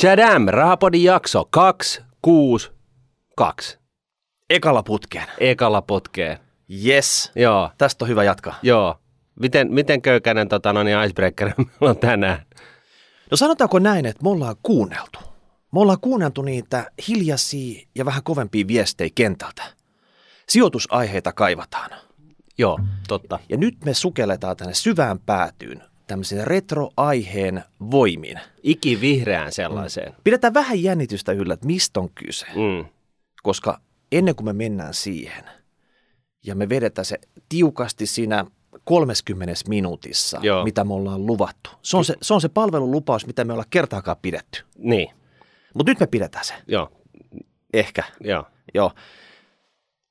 Chadam, Rahapodin jakso 262. Ekalla putkeen. Ekalla putkeen. Yes. Joo, Tästä on hyvä jatkaa. joo. Miten, miten köykäinen tota, no niin, icebreaker meillä on tänään? No sanotaanko näin, että me ollaan kuunneltu. Me ollaan kuunneltu niitä hiljaisia ja vähän kovempia viestejä kentältä. Sijoitusaiheita kaivataan. Joo, totta. Ja nyt me sukelletaan tänne syvään päätyyn tämmöisen retroaiheen voimin. Ikivihreään sellaiseen. Pidetään vähän jännitystä yllä, että mistä on kyse. Mm. Koska ennen kuin me mennään siihen ja me vedetään se tiukasti siinä 30 minuutissa, Joo. mitä me ollaan luvattu. Se on se, se on se palvelulupaus, mitä me ollaan kertaakaan pidetty. Niin, Mutta nyt me pidetään se. joo, Ehkä. joo. Joo.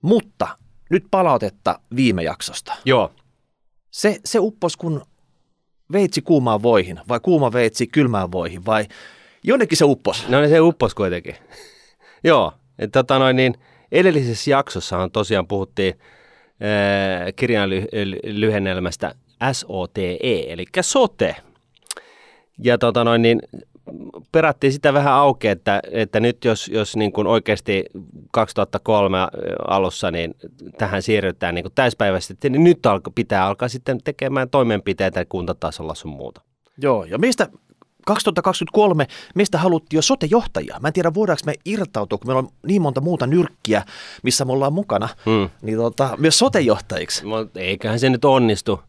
Mutta nyt palautetta viime jaksosta. Joo, Se, se uppos kun veitsi kuumaan voihin, vai kuuma veitsi kylmään voihin, vai jonnekin se uppos. no niin se uppos kuitenkin. joo, et, tota noin, niin edellisessä jaksossahan tosiaan puhuttiin ää, kirjan ly- ly- lyhennelmästä SOTE, eli sote. Ja tota noin, niin perattiin sitä vähän auki, että, että nyt jos, jos niin kuin oikeasti 2003 alussa niin tähän siirrytään niin kuin täyspäiväisesti, niin nyt alka, pitää alkaa sitten tekemään toimenpiteitä kuntatasolla sun muuta. Joo, ja meistä 2023 meistä haluttiin jo sotejohtajia. Mä en tiedä, voidaanko me irtautua, kun meillä on niin monta muuta nyrkkiä, missä me ollaan mukana, Hmm. niin tota, myös sotejohtajiksi. Mut eiköhän se nyt onnistu.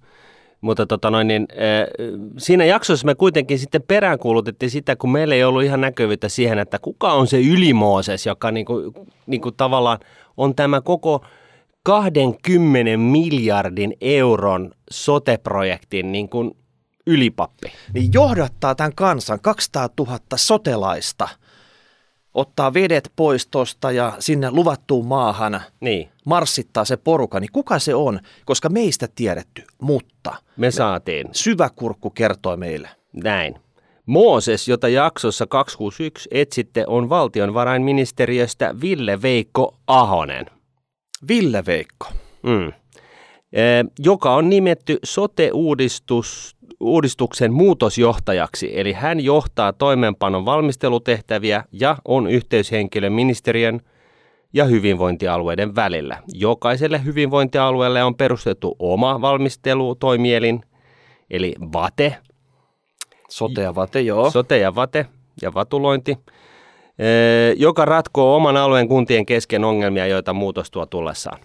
Mutta tota noin, niin, äh, siinä jaksossa me kuitenkin sitten peräänkuulutettiin sitä, kun meillä ei ollut ihan näkyvyyttä siihen, että kuka on se ylimooses, joka niinku, niinku tavallaan on tämä koko 20 miljardin euron soteprojektin niin kuin ylipappi. Niin johdattaa tämän kansan 200 000 sotelaista, ottaa vedet pois tosta ja sinne luvattuun maahan Niin, marssittaa se poruka, niin kuka se on? Koska meistä tiedetty, mutta me saatiin syvä kurkku kertoi meille. näin. Mooses, jota jaksossa 261 etsitte, on valtionvarainministeriöstä Ville Veikko Ahonen. Ville Veikko. Mm. Joka on nimetty sote-uudistuksen muutosjohtajaksi, eli hän johtaa toimeenpanon valmistelutehtäviä ja on yhteyshenkilö ministeriön ja hyvinvointialueiden välillä. Jokaiselle hyvinvointialueelle on perustettu oma valmistelutoimielin, eli VATE, Sote ja vate, joo. sote ja VATE ja vatulointi, eh, joka ratkoo oman alueen kuntien kesken ongelmia, joita muutos tuo tullessaan.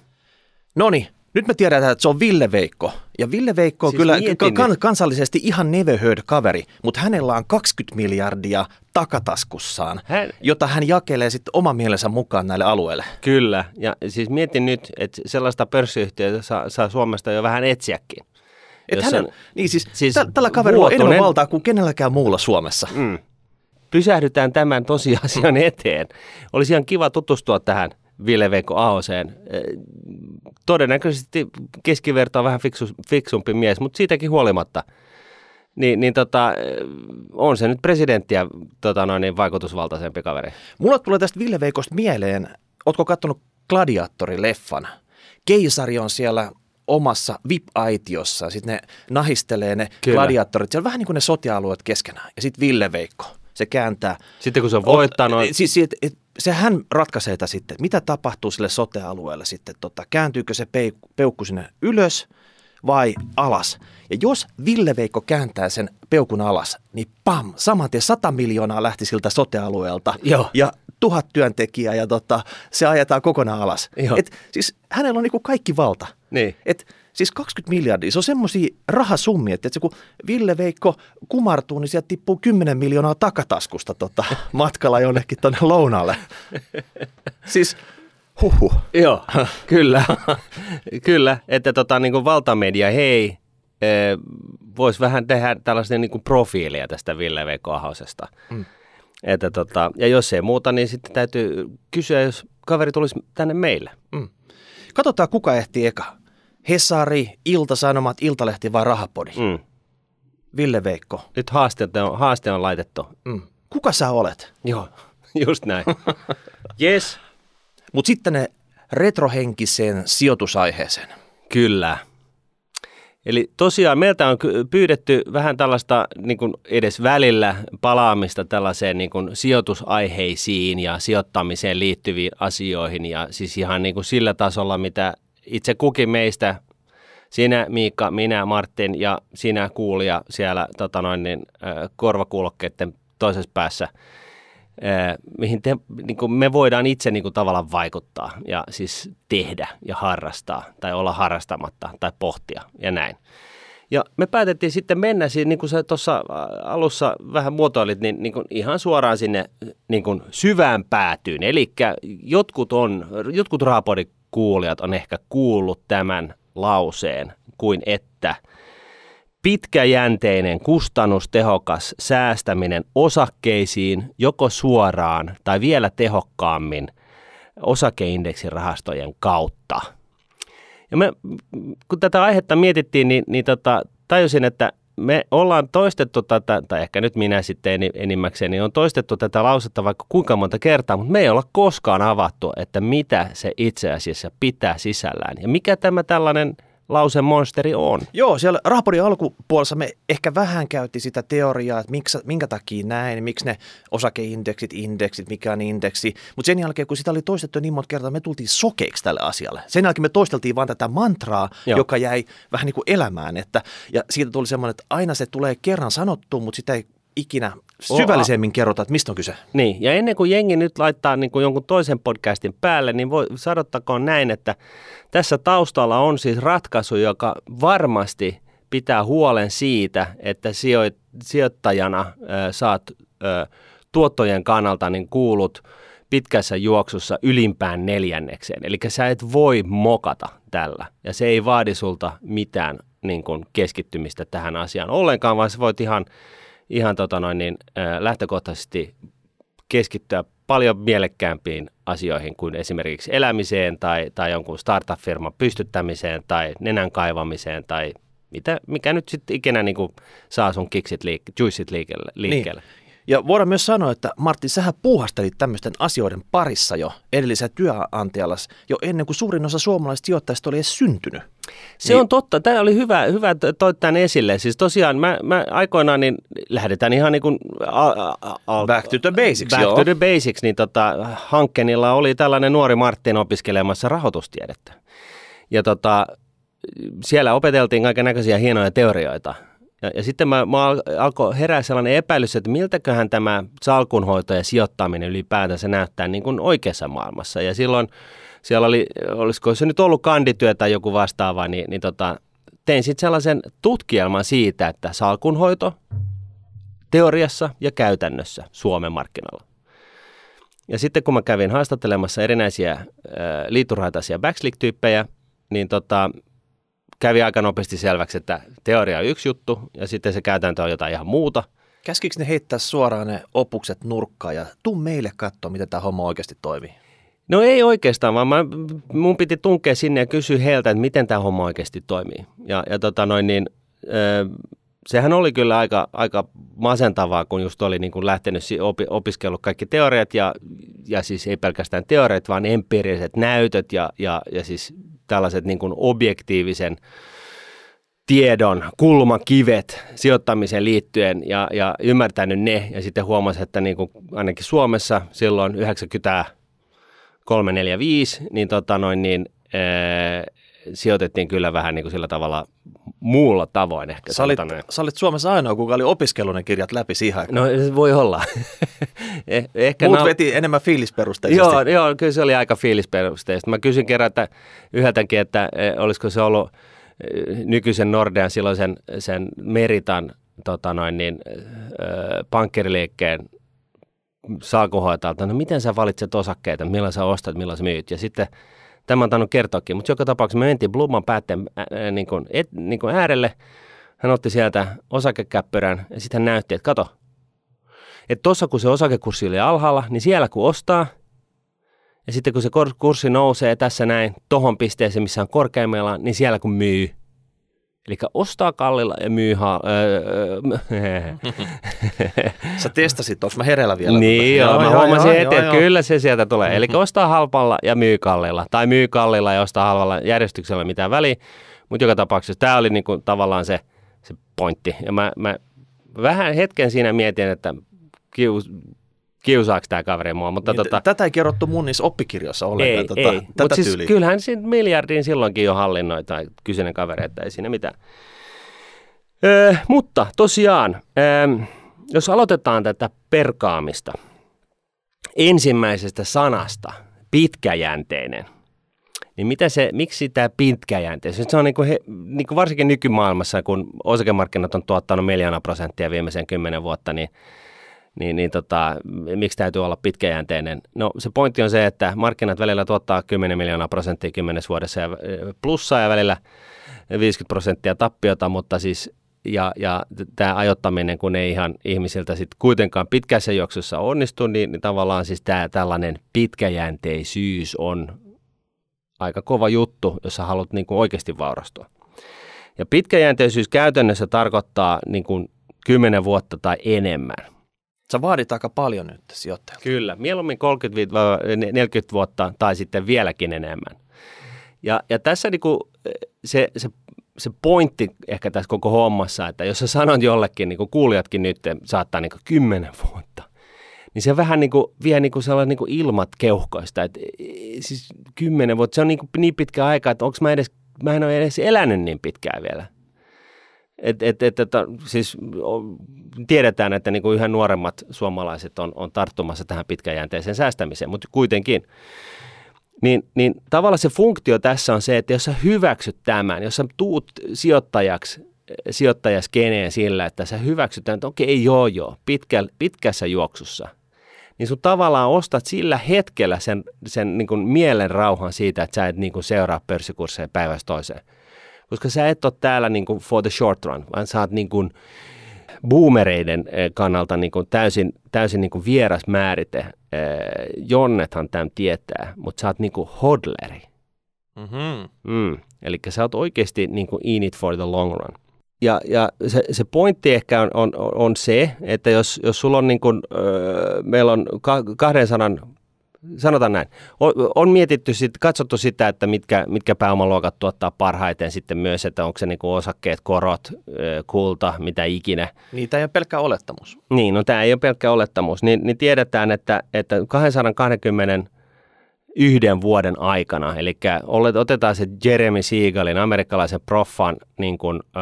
Noni, nyt me tiedetään, että se on Ville Veikko. Ja Ville Veikko on Siis kyllä kan- kansallisesti ihan never heard kaveri, mutta hänellä on 20 miljardia takataskussaan, Hän- jota hän jakelee sitten oman mielensä mukaan näille alueille. Kyllä, ja siis mietin nyt, että sellaista pörssiyhtiötä saa, saa Suomesta jo vähän etsiäkin. Et hänen, on- niin siis, siis siis tällä kaverilla on enemmän valtaa kuin kenelläkään muulla Suomessa. Mm. Pysähdytään tämän tosiasian eteen. Olisi ihan kiva tutustua tähän Ville Veikko Ahoseen. Eh, Todennäköisesti keskivertoa vähän fiksu, fiksumpi mies, mutta siitäkin huolimatta. Niin, niin tota, on se nyt presidenttiä tota noin, niin vaikutusvaltaisempi kaveri. Mulla tulee tästä Ville Veikosta mieleen, ootko katsonut Gladiatori-leffan? Keisari on siellä omassa VIP-aitiossa, sitten ne nahistelee ne Kyllä. Gladiatorit, siellä vähän niin kuin ne sotialueet keskenään. Ja sitten Ville Veikko, se kääntää. Sitten kun se on voittanut, Siis, et, et, se hän ratkaisee tätä sitten, että mitä tapahtuu sille sote-alueelle sitten, tota, kääntyykö se peukku sinne ylös vai alas. Ja jos Ville Veikko kääntää sen peukun alas, niin pam, saman tien 100 miljoonaa lähti siltä sote-alueelta Joo. ja tuhat työntekijää ja tota, se ajetaan kokonaan alas. Joo. Et, siis hänellä on niinku kaikki valta. Niin. Et, siis 20 miljardia, se on semmoisia rahasummia, että, että kun Ville Veikko kumartuu, niin sieltä tippuu 10 miljoonaa takataskusta tota, matkalla jonnekin tuonne lounaalle. Siis huhu. Joo, kyllä. kyllä, että tota, niin kuin valtamedia, hei, voisi vähän tehdä tällaista niin kuin profiilia tästä Ville Veikko Ahosesta. Mm. Että tota, ja jos ei muuta, niin sitten täytyy kysyä, jos kaveri tulisi tänne meille. Katsotaan, kuka ehti eka. Hesari, Ilta-Sanomat, Iltalehti vai Rahapodi? Mm. Ville Veikko. Nyt haaste on, haaste on laitettu. Mm. Kuka sä olet? Joo, just näin. Yes. Mutta sitten ne retrohenkiseen sijoitusaiheeseen. Kyllä. Eli tosiaan meiltä on pyydetty vähän tällaista niin kuin edes välillä palaamista tällaiseen niin kuin sijoitusaiheisiin ja sijoittamiseen liittyviin asioihin ja siis ihan niin kuin sillä tasolla, mitä itse kukin meistä, sinä Miikka, minä Martin ja sinä kuulija siellä tota noin, niin, korvakuulokkeiden toisessa päässä – mihin te, niin kuin me voidaan itse niin kuin tavallaan vaikuttaa ja siis tehdä ja harrastaa tai olla harrastamatta tai pohtia ja näin. Ja me päätettiin sitten mennä siinä, niin kuin sä tuossa alussa vähän muotoilit, niin, niin kuin ihan suoraan sinne niin kuin syvään päätyyn. Eli jotkut, on, jotkut raapodikuulijat on ehkä kuullut tämän lauseen kuin että – pitkäjänteinen, kustannustehokas säästäminen osakkeisiin joko suoraan tai vielä tehokkaammin osakeindeksin rahastojen kautta. Ja me, kun tätä aihetta mietittiin, niin, niin tota, tajusin, että me ollaan toistettu tätä, tai ehkä nyt minä sitten enimmäkseen, niin on toistettu tätä lausetta vaikka kuinka monta kertaa, mutta me ei olla koskaan avattu, että mitä se itse asiassa pitää sisällään. Ja mikä tämä tällainen monsteri on. Joo, siellä raportin alkupuolessa me ehkä vähän käytti sitä teoriaa, että miksi, minkä takia näin, miksi ne osakeindeksit, indeksit, mikä on indeksi. Mutta sen jälkeen, kun sitä oli toistettu niin monta kertaa, me tultiin sokeiksi tälle asialle. Sen jälkeen me toisteltiin vain tätä mantraa, Joo. joka jäi vähän niin kuin elämään. Että, ja siitä tuli semmoinen, että aina se tulee kerran sanottu, mutta sitä ei ikinä syvällisemmin kerrota, että mistä on kyse. Niin, ja ennen kuin jengi nyt laittaa niin kuin jonkun toisen podcastin päälle, niin voi, sanottakoon näin, että tässä taustalla on siis ratkaisu, joka varmasti pitää huolen siitä, että sijoittajana äh, saat äh, tuottojen kannalta niin kuulut pitkässä juoksussa ylimpään neljännekseen. Eli sä et voi mokata tällä, ja se ei vaadi sulta mitään niin kuin keskittymistä tähän asiaan ollenkaan, vaan sä voit ihan ihan tota noin, niin, lähtökohtaisesti keskittyä paljon mielekkäämpiin asioihin kuin esimerkiksi elämiseen tai, tai jonkun startup-firman pystyttämiseen tai nenän kaivamiseen tai mitä, mikä nyt sitten ikinä niin kuin saa sun kiksit liik- juicit liikkeelle. liikkeelle. Niin. Ja voidaan myös sanoa, että Martti, sähän puuhastelit tämmöisten asioiden parissa jo edellisellä työantajallas jo ennen kuin suurin osa suomalaisista sijoittajista oli edes syntynyt. Se niin. on totta. Tämä oli hyvä, hyvä toit tämän esille. Siis tosiaan mä, mä aikoinaan niin lähdetään ihan niin kuin... A, a, a, back to the basics, Back joo. to the basics, niin tota, hankkeenilla oli tällainen nuori Martin opiskelemassa rahoitustiedettä. Ja tota, siellä opeteltiin kaiken näköisiä hienoja teorioita – ja, ja sitten mä, mä alkoi herää sellainen epäilys, että miltäköhän tämä salkunhoito ja sijoittaminen ylipäätänsä näyttää niin kuin oikeassa maailmassa. Ja silloin siellä oli, olisiko se nyt ollut kandityö tai joku vastaava, niin, niin tota, tein sitten sellaisen tutkielman siitä, että salkunhoito teoriassa ja käytännössä Suomen markkinoilla. Ja sitten kun mä kävin haastattelemassa erinäisiä äh, liiturhaitaisia backslick-tyyppejä, niin tota, kävi aika nopeasti selväksi, että teoria on yksi juttu ja sitten se käytäntö on jotain ihan muuta. Käskikö ne heittää suoraan ne opukset nurkkaan ja tuu meille katsoa, miten tämä homma oikeasti toimii? No ei oikeastaan, vaan mä, mun piti tunkea sinne ja kysyä heiltä, että miten tämä homma oikeasti toimii. Ja, ja tota noin niin, ö, sehän oli kyllä aika, aika masentavaa, kun just oli niin kuin lähtenyt opi, opiskellut kaikki teoriat ja, ja siis ei pelkästään teoriat, vaan empiiriset näytöt ja, ja, ja siis tällaiset niin kuin objektiivisen tiedon kulmakivet sijoittamiseen liittyen ja, ja ymmärtänyt ne ja sitten huomasi, että niin kuin ainakin Suomessa silloin 9345, niin, tota noin, niin sijoitettiin kyllä vähän niin kuin sillä tavalla muulla tavoin ehkä. Sä olit, sä olit Suomessa ainoa, kuka oli opiskellut ne kirjat läpi siihen aikaan. No se voi olla. eh, ehkä Muut na- veti enemmän fiilisperusteisesti. Joo, joo, kyllä se oli aika fiilisperusteisesti. Mä kysyn kerran, että yhdeltäkin, että eh, olisiko se ollut eh, nykyisen Nordean silloin sen, sen Meritan tota noin, niin, eh, pankkiriliikkeen salkuhoitajalta, no miten sä valitset osakkeita, milloin sä ostat, milloin sä myyt. Ja sitten Tämä on tainnut kertoakin, mutta joka tapauksessa me mentiin Bluman päätteen ää, niin kuin, et, niin kuin äärelle. Hän otti sieltä osakekäppyrän ja sitten hän näytti, että kato, että tuossa kun se osakekurssi oli alhaalla, niin siellä kun ostaa, ja sitten kun se kurssi nousee tässä näin, tohon pisteeseen, missä on korkeimmillaan, niin siellä kun myy, Eli ostaa kallilla ja myy ha- Sä testasit, onko mä hereillä vielä? Niin joo, joo mä huomasin heti, että kyllä se sieltä tulee. Mm-hmm. Eli ostaa halpalla ja myy kallilla. Tai myy kallilla ja ostaa halvalla järjestyksellä mitään väliä. Mutta joka tapauksessa tämä oli niin kuin tavallaan se, se pointti. Ja mä, mä vähän hetken siinä mietin, että kius, kiusaako tämä kaveri mua. Mutta niin, tota, tätä ei kerrottu mun niissä oppikirjoissa ollenkaan. ei, tota, ei. Tätä Mutta siis tyyliä. kyllähän siinä miljardin silloinkin jo hallinnoi tai kyseinen kaveri, että ei siinä mitään. Öö, mutta tosiaan, öö, jos aloitetaan tätä perkaamista ensimmäisestä sanasta, pitkäjänteinen, niin mitä se, miksi tämä pitkäjänteisyys? Se on niin kuin he, niin kuin varsinkin nykymaailmassa, kun osakemarkkinat on tuottanut miljoona prosenttia viimeisen kymmenen vuotta, niin niin, niin tota, miksi täytyy olla pitkäjänteinen? No se pointti on se, että markkinat välillä tuottaa 10 miljoonaa prosenttia kymmenes vuodessa ja plussaa ja välillä 50 prosenttia tappiota, mutta siis ja, ja tämä ajottaminen, kun ei ihan ihmisiltä sitten kuitenkaan pitkässä juoksussa onnistu, niin, niin tavallaan siis tämä tällainen pitkäjänteisyys on aika kova juttu, jos sä haluat niin kuin oikeasti vaurastua. Ja pitkäjänteisyys käytännössä tarkoittaa niin kuin 10 vuotta tai enemmän. Sä vaadit aika paljon nyt sijoittajalta. Kyllä, mieluummin 30-40 vuotta tai sitten vieläkin enemmän. Ja, ja tässä niinku se, se, se pointti ehkä tässä koko hommassa, että jos sä sanot jollekin, niin kuin kuulijatkin nyt saattaa niin 10 vuotta, niin se vähän niin kuin vie niin kuin sellainen niin kuin ilmat keuhkoista. Että, siis 10 vuotta, se on niin, kuin niin pitkä aika, että onko mä edes, mä en ole edes elänyt niin pitkään vielä. Et, et, et, et, siis tiedetään, että niin kuin yhä nuoremmat suomalaiset on, on tarttumassa tähän pitkäjänteiseen säästämiseen, mutta kuitenkin. Niin, niin tavallaan se funktio tässä on se, että jos sä hyväksyt tämän, jos sä tuut sijoittajaksi, sijoittajaskeneen sillä, että sä hyväksyt tämän, että okei, joo joo, pitkä, pitkässä juoksussa, niin sun tavallaan ostat sillä hetkellä sen, sen niin kuin mielen rauhan siitä, että sä et niin kuin seuraa pörssikursseja päivästä toiseen koska sä et ole täällä niin kuin for the short run, vaan sä oot niin kuin boomereiden kannalta niin kuin täysin, täysin niin kuin vieras määrite. Jonnethan tämän tietää, mutta sä oot niin kuin hodleri. Mm-hmm. Mm. Eli sä oot oikeasti niin kuin in it for the long run. Ja, ja se, se pointti ehkä on, on, on se, että jos, jos sulla on niin kuin, öö, meillä on 200 sanotaan näin, on, on mietitty, sit, katsottu sitä, että mitkä, mitkä pääomaluokat tuottaa parhaiten sitten myös, että onko se niin kuin osakkeet, korot, kulta, mitä ikinä. Niitä ei ole pelkkä olettamus. Niin, no tämä ei ole pelkkä olettamus. Niin, niin tiedetään, että, että 220 yhden vuoden aikana, eli otetaan se Jeremy Siegelin, amerikkalaisen proffan niin kuin, ö,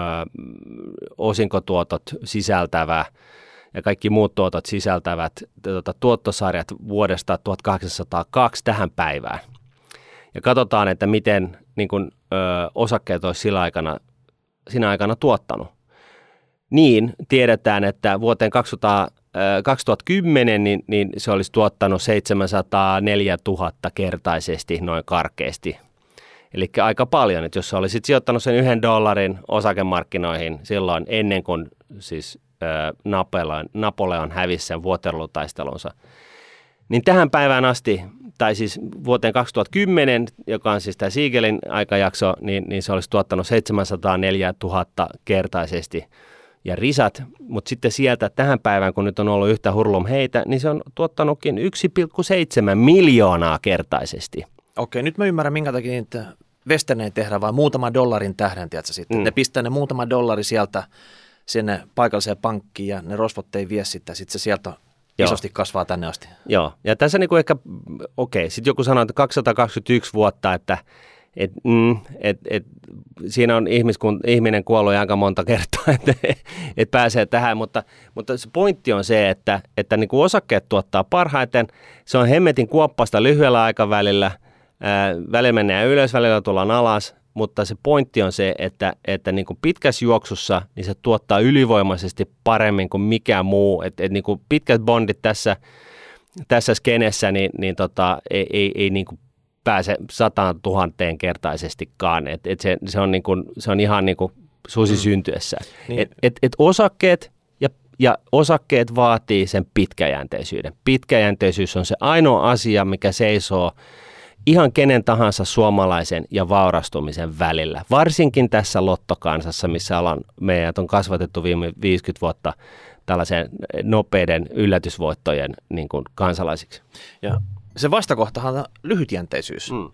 osinkotuotot sisältävä ja kaikki muut tuotot sisältävät tuota, tuottosarjat vuodesta 1802 tähän päivään. Ja katsotaan, että miten niin kun, ö, osakkeet olisi sillä aikana, siinä aikana tuottanut. Niin tiedetään, että vuoteen 200, ö, 2010 niin, niin se olisi tuottanut 704 000 kertaisesti noin karkeasti. Eli aika paljon, että jos olisit sijoittanut sen yhden dollarin osakemarkkinoihin silloin ennen kuin siis Napoleon, Napoleon hävisi sen Waterloo-taistelunsa. Niin tähän päivään asti, tai siis vuoteen 2010, joka on siis tämä Siegelin aikajakso, niin, niin se olisi tuottanut 704 000 kertaisesti ja risat, mutta sitten sieltä tähän päivään, kun nyt on ollut yhtä hurlum heitä, niin se on tuottanutkin 1,7 miljoonaa kertaisesti. Okei, nyt mä ymmärrän, minkä takia niitä Westerneen tehdään vain muutama dollarin tähden, tiedätkö, sitten. Mm. Ne pistää ne muutama dollari sieltä sinne paikalliseen pankkiin ja ne rosvot ei vie sitä, sitten se sieltä Joo. isosti kasvaa tänne asti. Joo, ja tässä niinku ehkä, okei, okay, sitten joku sanoo, että 221 vuotta, että et, mm, et, et, siinä on ihmiskun, ihminen kuollut aika monta kertaa, että et pääsee tähän, mutta, mutta se pointti on se, että, että niin kuin osakkeet tuottaa parhaiten, se on hemmetin kuoppasta lyhyellä aikavälillä, ää, välillä mennään ylös, välillä tullaan alas, mutta se pointti on se, että, että niin kuin pitkässä juoksussa niin se tuottaa ylivoimaisesti paremmin kuin mikään muu. Et, et niin kuin pitkät bondit tässä, tässä skenessä niin, niin tota, ei, ei, ei niin kuin pääse sataan tuhanteen kertaisestikaan. Et, et se, se, on niin kuin, se on ihan niin kuin susi mm. syntyessä. Niin. Et, et, et osakkeet ja, ja osakkeet vaatii sen pitkäjänteisyyden. Pitkäjänteisyys on se ainoa asia, mikä seisoo ihan kenen tahansa suomalaisen ja vaurastumisen välillä. Varsinkin tässä lottokansassa, missä ollaan, meidät on kasvatettu viime 50 vuotta tällaisen nopeiden yllätysvoittojen niin kuin kansalaisiksi. Ja se vastakohtahan on lyhytjänteisyys. Mm.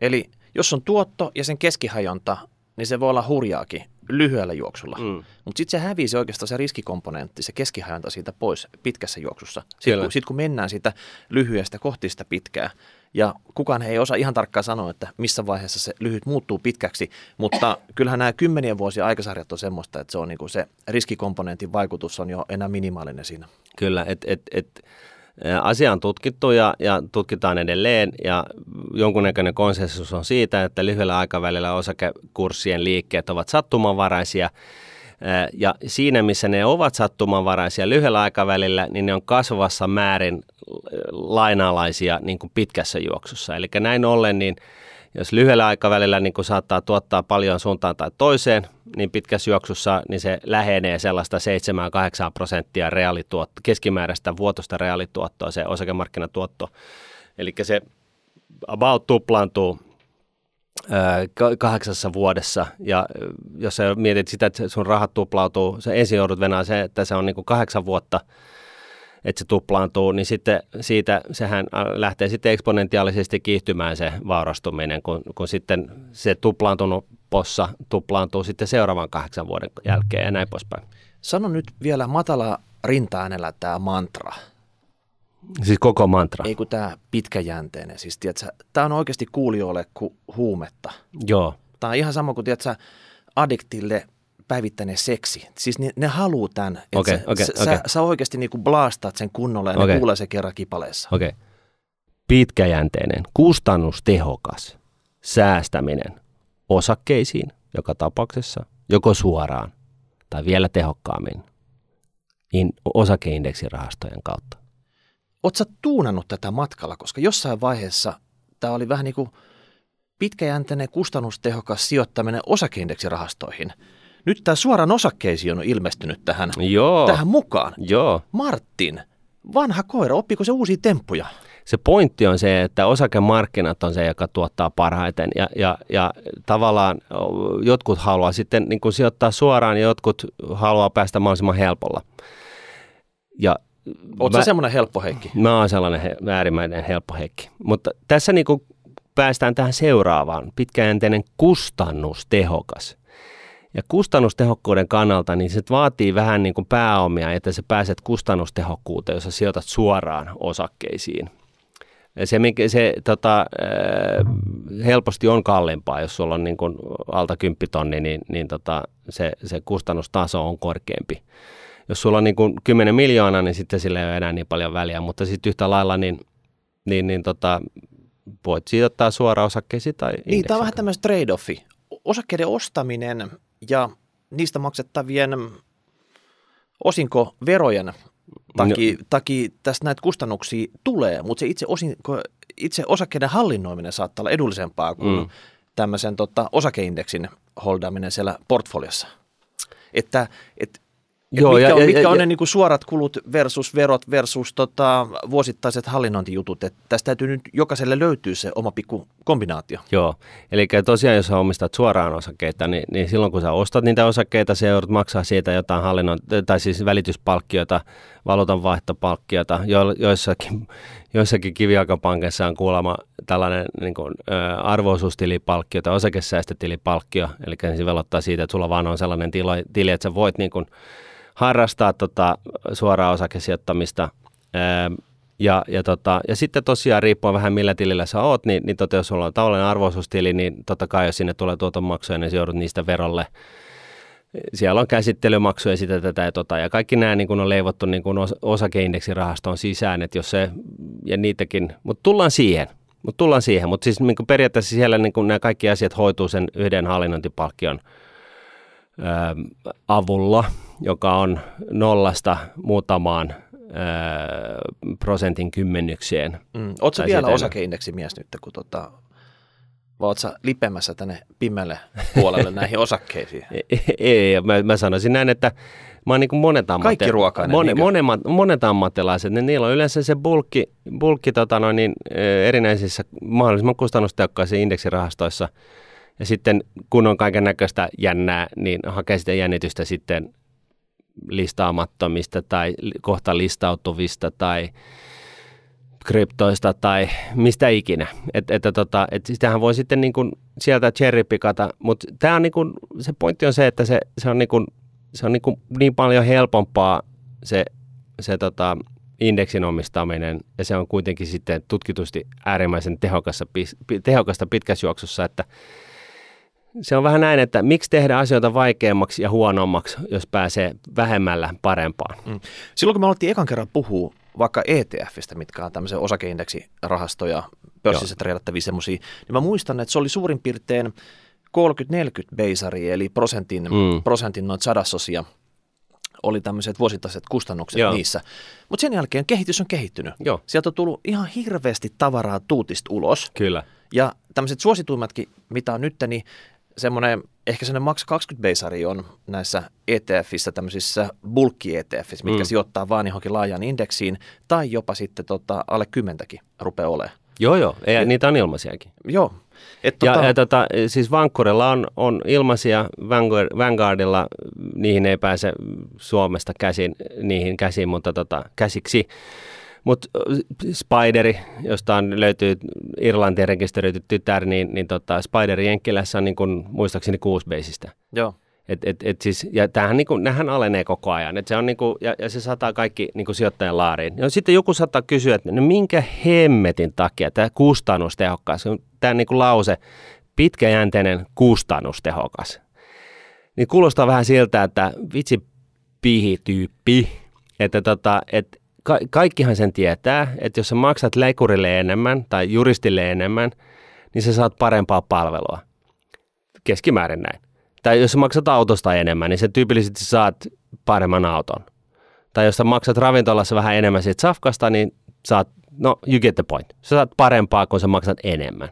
Eli jos on tuotto ja sen keskihajonta niin se voi olla hurjaakin lyhyellä juoksulla. Mm. Mutta sitten se hävii se oikeastaan se riskikomponentti, se keskihajanta siitä pois pitkässä juoksussa. Sitten kun, sit kun mennään siitä lyhyestä kohti sitä pitkää, ja kukaan ei osaa ihan tarkkaan sanoa, että missä vaiheessa se lyhyt muuttuu pitkäksi, mutta kyllähän nämä kymmenien vuosien aikasarjat on semmoista, että se, on niinku se riskikomponentin vaikutus on jo enää minimaalinen siinä. Kyllä, että et, et, asia on tutkittu ja, ja tutkitaan edelleen ja jonkunnäköinen konsensus on siitä, että lyhyellä aikavälillä osakekurssien liikkeet ovat sattumanvaraisia ja siinä, missä ne ovat sattumanvaraisia lyhyellä aikavälillä, niin ne on kasvavassa määrin lainalaisia niin kuin pitkässä juoksussa. Eli näin ollen, niin jos lyhyellä aikavälillä niin kuin saattaa tuottaa paljon suuntaan tai toiseen, niin pitkässä juoksussa niin se lähenee sellaista 7-8 prosenttia reaalituotto, keskimääräistä vuotosta reaalituottoa, se osakemarkkinatuotto. Eli se about tuplaantuu kahdeksassa vuodessa. Ja jos sä mietit sitä, että sun rahat tuplautuu, se ensin joudut venää se, että se on niin kuin kahdeksan vuotta, että se tuplaantuu, niin sitten siitä sehän lähtee sitten eksponentiaalisesti kiihtymään se vaurastuminen, kun, kun sitten se tuplaantunut possa tuplaantuu sitten seuraavan kahdeksan vuoden jälkeen ja näin poispäin. Sano nyt vielä matala rintaäänellä tämä mantra. Siis koko mantra. Ei kun tämä pitkäjänteinen. Siis, tämä on oikeasti kuulijoille kuin huumetta. Joo, Tämä on ihan sama kuin tiedätkö, addiktille päivittäinen seksi. Siis ne, ne haluaa tämän. että Okei, sä, okei, sä, okei. Sä, oikeasti niinku blastaat sen kunnolla ja Okei. ne kuulee se kerran kipaleessa. okei. Okay. Pitkäjänteinen, kustannustehokas säästäminen osakkeisiin joka tapauksessa, joko suoraan tai vielä tehokkaammin in, osakeindeksirahastojen kautta. Oletko tuunannut tätä matkalla, koska jossain vaiheessa tämä oli vähän niin kuin pitkäjänteinen kustannustehokas sijoittaminen osakeindeksirahastoihin. Nyt tämä suoraan osakkeisiin on ilmestynyt tähän, Joo, tähän mukaan. joo. Martin, vanha koira, oppiko se uusia temppuja? se pointti on se, että osakemarkkinat on se, joka tuottaa parhaiten ja, ja, ja tavallaan jotkut haluaa sitten niin kuin sijoittaa suoraan ja jotkut haluaa päästä mahdollisimman helpolla. Ja Oletko sä semmoinen helppo Heikki? Mä oon sellainen he, äärimmäinen helppo hekki. Mutta tässä niin kuin päästään tähän seuraavaan, pitkäjänteinen kustannustehokas. Ja kustannustehokkuuden kannalta, niin se vaatii vähän niin kuin pääomia, että sä pääset kustannustehokkuuteen, jos sä sijoitat suoraan osakkeisiin. Ja se, se tota, äh, helposti on kalliimpaa, jos sulla on niin kuin alta 10 tonni, niin, niin tota, se, se kustannustaso on korkeampi. Jos sulla on niin kuin 10 miljoonaa, niin sitten sillä ei ole enää niin paljon väliä, mutta sitten yhtä lailla niin, niin, niin tota, voit sijoittaa suoraan osakkeisiin tai Niin, tämä on vähän tämmöistä trade-offi. Osakkeiden ostaminen ja niistä maksettavien osinkoverojen takia, no. takia tästä näitä kustannuksia tulee, mutta se itse, osinko, itse osakkeiden hallinnoiminen saattaa olla edullisempaa kuin Mm. mm. tämmöisen tota, osakeindeksin holdaaminen siellä portfoliossa. Että et, et Joo, mitkä, ja- on, ja- mitkä ja- on ja- ne niinku suorat kulut versus verot versus tota, vuosittaiset hallinnointijutut. Et tästä täytyy nyt jokaiselle löytyä se oma pikku kombinaatio. Joo, eli tosiaan jos omistat suoraan osakkeita, niin, niin silloin kun sä ostat niitä osakkeita, sä joudut maksaa siitä jotain hallinnon, tai siis välityspalkkiota, valuutanvaihtopalkkiota, jo, joissakin, joissakin kivijalkapankeissa on kuulemma tällainen niin kuin, ä, arvoisuustilipalkkio tai osakesäästötilipalkkio, eli se velottaa siitä, että sulla vaan on sellainen tilo, tili, että sä voit niin kuin, harrastaa tota, suoraa osakesijoittamista. Ja, ja, tota, ja sitten tosiaan riippuen vähän millä tilillä sä oot, niin, niin tota, jos sulla on tavallinen arvoisuustili, niin totta kai jos sinne tulee tuotonmaksuja, niin sä joudut niistä verolle. Siellä on käsittelymaksuja sitä tätä ja tota, ja kaikki nämä niin kun on leivottu niin kun os, osakeindeksirahastoon sisään, että jos se, ja niitäkin, mutta tullaan siihen, mutta tullaan siihen, mutta siis niin periaatteessa siellä niin nämä kaikki asiat hoituu sen yhden hallinnointipalkkion avulla, joka on nollasta muutamaan ö, prosentin kymmenykseen. Mm. Oletko vielä siitä ei- osakeindeksimies nyt, kun tota, vai sä lipemässä tänne pimeälle puolelle näihin osakkeisiin? Ei, ei mä, mä sanoisin näin, että mä oon niin kuin monet, ammatti, Kaikki ruokainen, monet, niinkö? monet, monet ammattilaiset, niin niillä on yleensä se bulkki, bulkki tota noin, niin, erinäisissä mahdollisimman kustannustehokkaissa indeksirahastoissa. Ja sitten kun on kaiken näköistä jännää, niin hakee sitä jännitystä sitten listaamattomista tai kohta listautuvista tai kryptoista tai mistä ikinä. Et, että tota, et sitähän voi sitten niin kuin sieltä cherrypikata, mutta tämä on niin kuin, se pointti on se, että se, se on, niin, kuin, se on niin, kuin niin paljon helpompaa se, se tota, indeksin omistaminen ja se on kuitenkin sitten tutkitusti äärimmäisen tehokasta, tehokasta pitkässä juoksussa, että se on vähän näin, että miksi tehdä asioita vaikeammaksi ja huonommaksi, jos pääsee vähemmällä parempaan. Mm. Silloin kun me alettiin ekan kerran puhua vaikka ETFistä, mitkä on tämmöisiä osakeindeksirahastoja, pörssissä treidattavia semmoisia, niin mä muistan, että se oli suurin piirtein 30-40 beisari, eli prosentin, mm. prosentin noin sadasosia oli tämmöiset vuosittaiset kustannukset Joo. niissä. Mutta sen jälkeen kehitys on kehittynyt. Joo. Sieltä on tullut ihan hirveästi tavaraa tuutista ulos. Kyllä. Ja tämmöiset suosituimmatkin, mitä on nyt, niin semmoinen, ehkä semmoinen maks 20 beisari on näissä ETFissä, tämmöisissä bulkki ETFissä, mitkä mm. sijoittaa vaan johonkin laajan indeksiin, tai jopa sitten tota, alle kymmentäkin rupeaa olemaan. Joo, joo, ja, ja niitä on ilmaisiakin. Joo. Et ja, tota... ja tota, siis Vancouverilla on, on ilmaisia, Vanguardilla niihin ei pääse Suomesta käsin, niihin käsiin, mutta tota, käsiksi. Mutta Spideri, josta on, löytyy Irlantiin rekisteröity tytär, niin, niin tota, Spideri Jenkkilässä on niin kun, muistaakseni kuusi beisistä. Joo. Et, et, et siis, ja tämähän niin kuin, nämähän alenee koko ajan. Et se on niin kuin, ja, ja, se sataa kaikki niin kuin sijoittajan laariin. Ja sitten joku saattaa kysyä, että no minkä hemmetin takia tämä kustannustehokkaas, tämä niin kuin lause, pitkäjänteinen kustannustehokas, niin kuulostaa vähän siltä, että vitsi pihi-tyyppi, että tota, et, ka- kaikkihan sen tietää, että jos sä maksat leikurille enemmän tai juristille enemmän, niin sä saat parempaa palvelua. Keskimäärin näin. Tai jos sä maksat autosta enemmän, niin sä tyypillisesti saat paremman auton. Tai jos sä maksat ravintolassa vähän enemmän siitä safkasta, niin saat, no you get the point. Sä saat parempaa, kun sä maksat enemmän.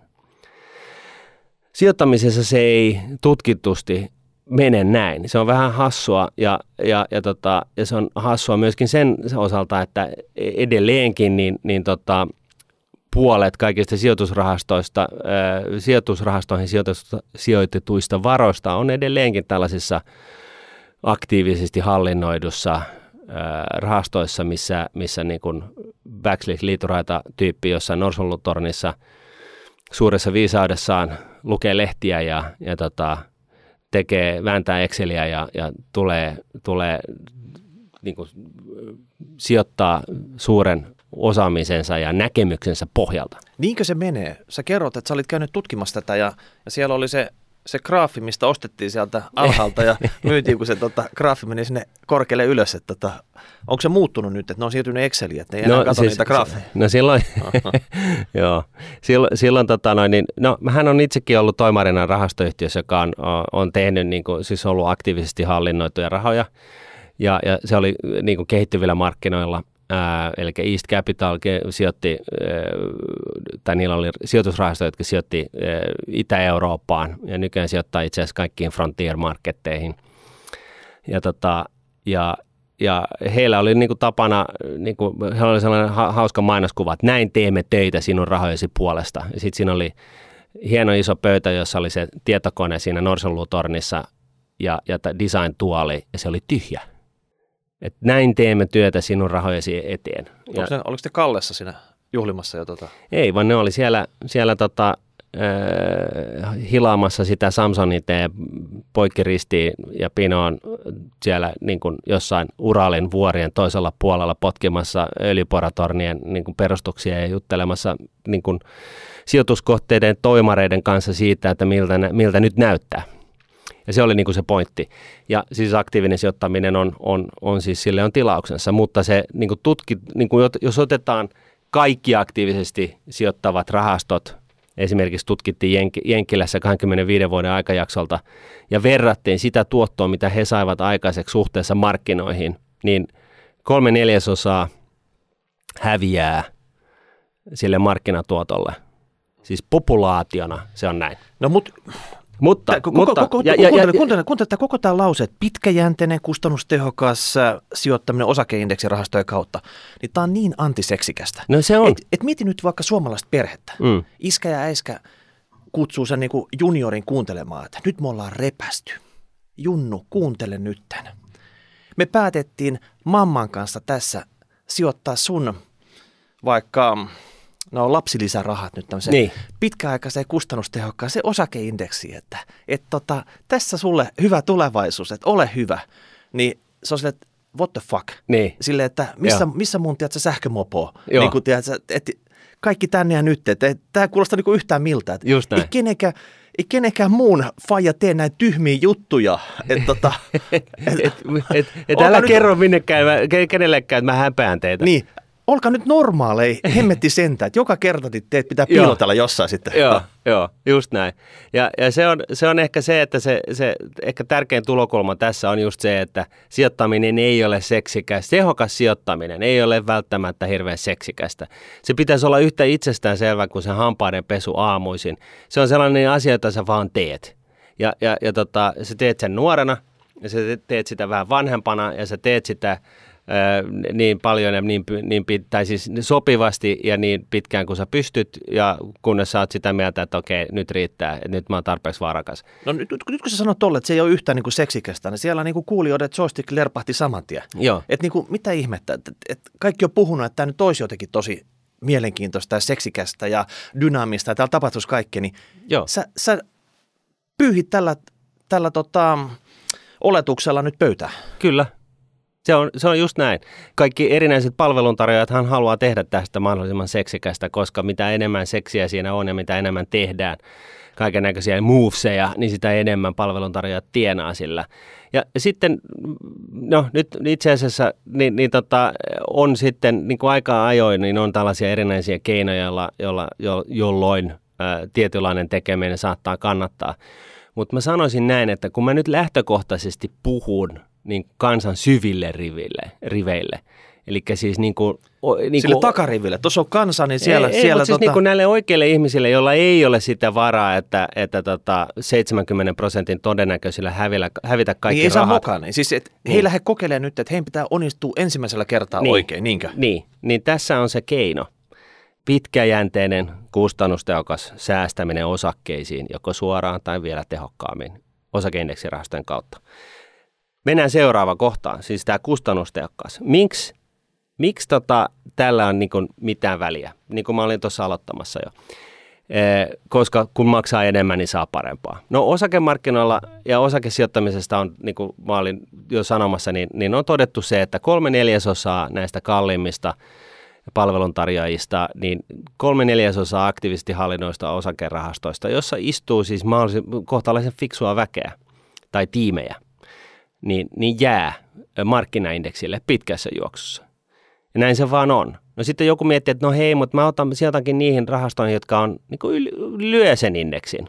Sijoittamisessa se ei tutkitusti mene näin. Se on vähän hassua ja, ja, ja, tota, ja se on hassua myöskin sen osalta, että edelleenkin niin, niin tota, puolet kaikista sijoitusrahastoista, ää, sijoitusrahastoihin sijoitetuista varoista on edelleenkin tällaisissa aktiivisesti hallinnoidussa rahastoissa, missä, missä niin kuin backslick-liituraita tyyppi jossain Norsunlutornissa suuressa viisaudessaan lukee lehtiä ja, ja tota, tekee, vääntää Exceliä ja, ja tulee, tulee niin kuin, sijoittaa suuren osaamisensa ja näkemyksensä pohjalta. Niinkö se menee? Sä kerrot, että sä olit käynyt tutkimassa tätä ja, ja siellä oli se, se graafi, mistä ostettiin sieltä alhaalta ja myytiin, kun se tota, graafi meni sinne korkealle ylös. Että tota, onko se muuttunut nyt, että ne on siirtynyt Exceliin, että ne ei no, enää siis, niitä graafeja? No silloin, joo, silloin, silloin tota noin, niin, no hän on itsekin ollut toimarina rahastoyhtiössä, joka on, on tehnyt, niin kuin, siis ollut aktiivisesti hallinnoituja rahoja. Ja, ja se oli niin kuin kehittyvillä markkinoilla – Ää, eli East Capital sijoitti, tai niillä oli sijoitusrahastoja, jotka sijoitti ää, Itä-Eurooppaan ja nykyään sijoittaa itse asiassa kaikkiin frontier-marketteihin. Ja, tota, ja, ja heillä oli niin kuin tapana, niin kuin, heillä oli sellainen ha- hauska mainoskuva, että näin teemme töitä sinun rahojesi puolesta. Ja sitten siinä oli hieno iso pöytä, jossa oli se tietokone siinä Norsenluutornissa ja, ja design-tuoli, ja se oli tyhjä että näin teemme työtä sinun rahojesi eteen. Onko se, oliko te Kallessa siinä juhlimassa jo tota? Ei, vaan ne oli siellä, siellä tota, äh, hilaamassa sitä Samsonit poikkiristiin ja Pinoon siellä niin kuin jossain Uralin vuorien toisella puolella potkimassa öljyporatornien niin kuin perustuksia ja juttelemassa niin kuin sijoituskohteiden toimareiden kanssa siitä, että miltä, miltä nyt näyttää. Ja se oli niin kuin se pointti. Ja siis aktiivinen sijoittaminen on, on, on siis sille on tilauksensa, mutta se niin kuin tutki, niin kuin jos otetaan kaikki aktiivisesti sijoittavat rahastot, esimerkiksi tutkittiin Jenk- Jenkkilässä 25 vuoden aikajaksolta ja verrattiin sitä tuottoa, mitä he saivat aikaiseksi suhteessa markkinoihin, niin kolme neljäsosaa häviää sille markkinatuotolle. Siis populaationa se on näin. No mutta koko, mutta koko, ja, ja, kuuntele, kuuntele, kuuntele, koko tämä lause, että pitkäjänteinen, kustannustehokas äh, sijoittaminen osakeindeksirahastojen kautta, niin tämä on niin antiseksikästä. No se on. Et, et mieti nyt vaikka suomalaista perhettä. Mm. Iskä ja äiskä kutsuu sen niin kuin juniorin kuuntelemaan, että nyt me ollaan repästy. Junnu, kuuntele nytten. Me päätettiin mamman kanssa tässä sijoittaa sun vaikka no lapsilisärahat nyt tämmöiseen Niin. pitkäaikaiseen kustannustehokkaaseen osakeindeksiin, että et tota, tässä sulle hyvä tulevaisuus, että ole hyvä, niin se on silleen, että what the fuck? Niin. Silleen, että missä, Joo. missä mun tiedät, sähkömopo? Joo. Niin kuin, tiedät, että kaikki tänne ja nyt, että tämä kuulostaa niin yhtään miltä. Että Just näin. Ei kenenkään, ei kenenkään muun faija tee näin tyhmiä juttuja. Että tota, Et, et, et, et älä nyt- kerro minnekään, mä- kenellekään, että mä häpään teitä. niin, olkaa nyt normaaleja, hemmetti sentään, että joka kerta teet pitää piilotella jossain sitten. Joo, joo, just näin. Ja, ja se, on, se on ehkä se, että se, se ehkä tärkein tulokulma tässä on just se, että sijoittaminen ei ole seksikäs. Tehokas sijoittaminen ei ole välttämättä hirveän seksikästä. Se pitäisi olla yhtä itsestään selvä kuin se hampaiden pesu aamuisin. Se on sellainen asia, jota sä vaan teet. Ja, ja, ja tota, sä teet sen nuorena, ja sä te- teet sitä vähän vanhempana, ja sä teet sitä niin paljon ja niin, niin, tai siis sopivasti ja niin pitkään kuin sä pystyt, ja kunnes sä oot sitä mieltä, että okei, nyt riittää, että nyt mä oon tarpeeksi varakas. No nyt, nyt, kun sä sanot tolle, että se ei ole yhtään niin kuin seksikästä, niin siellä niin kuin kuulijoiden joystick lerpahti saman tien. Joo. Et niin kuin, mitä ihmettä, että et, kaikki on puhunut, että tämä nyt olisi jotenkin tosi mielenkiintoista ja seksikästä ja dynaamista ja täällä tapahtuisi kaikkea, niin Joo. sä, sä pyyhit tällä, tällä tota, oletuksella nyt pöytää. Kyllä. Se on, se on just näin. Kaikki erinäiset palveluntarjoajathan haluaa tehdä tästä mahdollisimman seksikästä, koska mitä enemmän seksiä siinä on ja mitä enemmän tehdään kaiken näköisiä moveseja, niin sitä enemmän palveluntarjoajat tienaa sillä. Ja sitten, no nyt itse asiassa, niin, niin tota, on sitten niin kuin aikaa ajoin, niin on tällaisia erinäisiä keinoja, joilla, joilla, jo, jolloin ää, tietynlainen tekeminen saattaa kannattaa. Mutta mä sanoisin näin, että kun mä nyt lähtökohtaisesti puhun niin kansan syville riville, riveille, eli siis niin kuin, niin Sille takariville, tuossa on kansa, niin siellä... ei, ei, siellä mutta siis tota, niin kuin näille oikeille ihmisille, joilla ei ole sitä varaa, että, että tota 70 prosentin todennäköisillä hävillä, hävitä kaikki niin ei saa rahat. mokaan. Niin. Siis, et Niin. Heillä he kokeilee nyt, että heidän pitää onnistua ensimmäisellä kertaa Niin. oikein, niinkö? Niin, niin tässä on se keino. Pitkäjänteinen, kustannustehokas säästäminen osakkeisiin, joko suoraan tai vielä tehokkaammin osakeindeksirahastojen kautta. Mennään seuraava kohtaan, siis tämä kustannustehokkaas. Miksi, miksi tota, tällä on niin mitään väliä, niin kuin mä olin tuossa aloittamassa jo. Eh, koska kun maksaa enemmän, niin saa parempaa. No osakemarkkinoilla ja osakesijoittamisesta on, niin kuin mä olin jo sanomassa, niin, niin on todettu se, että kolme neljäsosaa näistä kalliimmista palveluntarjoajista, niin kolme neljäsosaa aktiivisesti hallinnoista osakerahastoista, jossa istuu siis kohtalaisen fiksua väkeä tai tiimejä, niin, niin jää markkinaindeksille pitkässä juoksussa. Ja näin se vaan on. No sitten joku miettii, että no hei, mutta mä otan sijoitankin niihin rahastoihin, jotka on niin kuin lyö sen indeksin.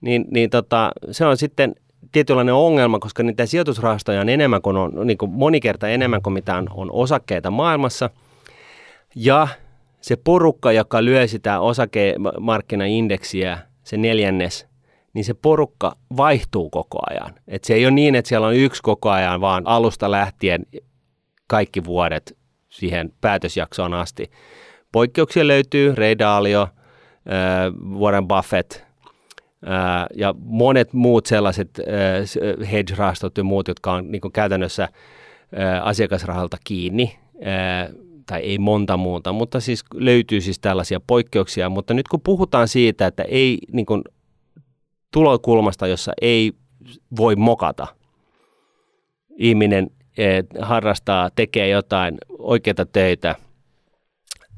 Niin, niin tota, se on sitten tietynlainen ongelma, koska niitä sijoitusrahastoja on enemmän kuin on, niin kuin monikerta enemmän kuin mitä on, on osakkeita maailmassa. Ja se porukka, joka lyö sitä osakemarkkinaindeksiä, se neljännes, niin se porukka vaihtuu koko ajan. Et se ei ole niin, että siellä on yksi koko ajan, vaan alusta lähtien kaikki vuodet siihen päätösjaksoon asti. Poikkeuksia löytyy, Ray Dalio, äh, Warren Buffett äh, ja monet muut sellaiset äh, hedge-rahastot ja muut, jotka on niin käytännössä asiakasrahalta kiinni, tai ei monta muuta, mutta siis löytyy siis tällaisia poikkeuksia, mutta nyt kun puhutaan siitä, että ei niin kuin, tulokulmasta, jossa ei voi mokata, ihminen eh, harrastaa, tekee jotain oikeita töitä,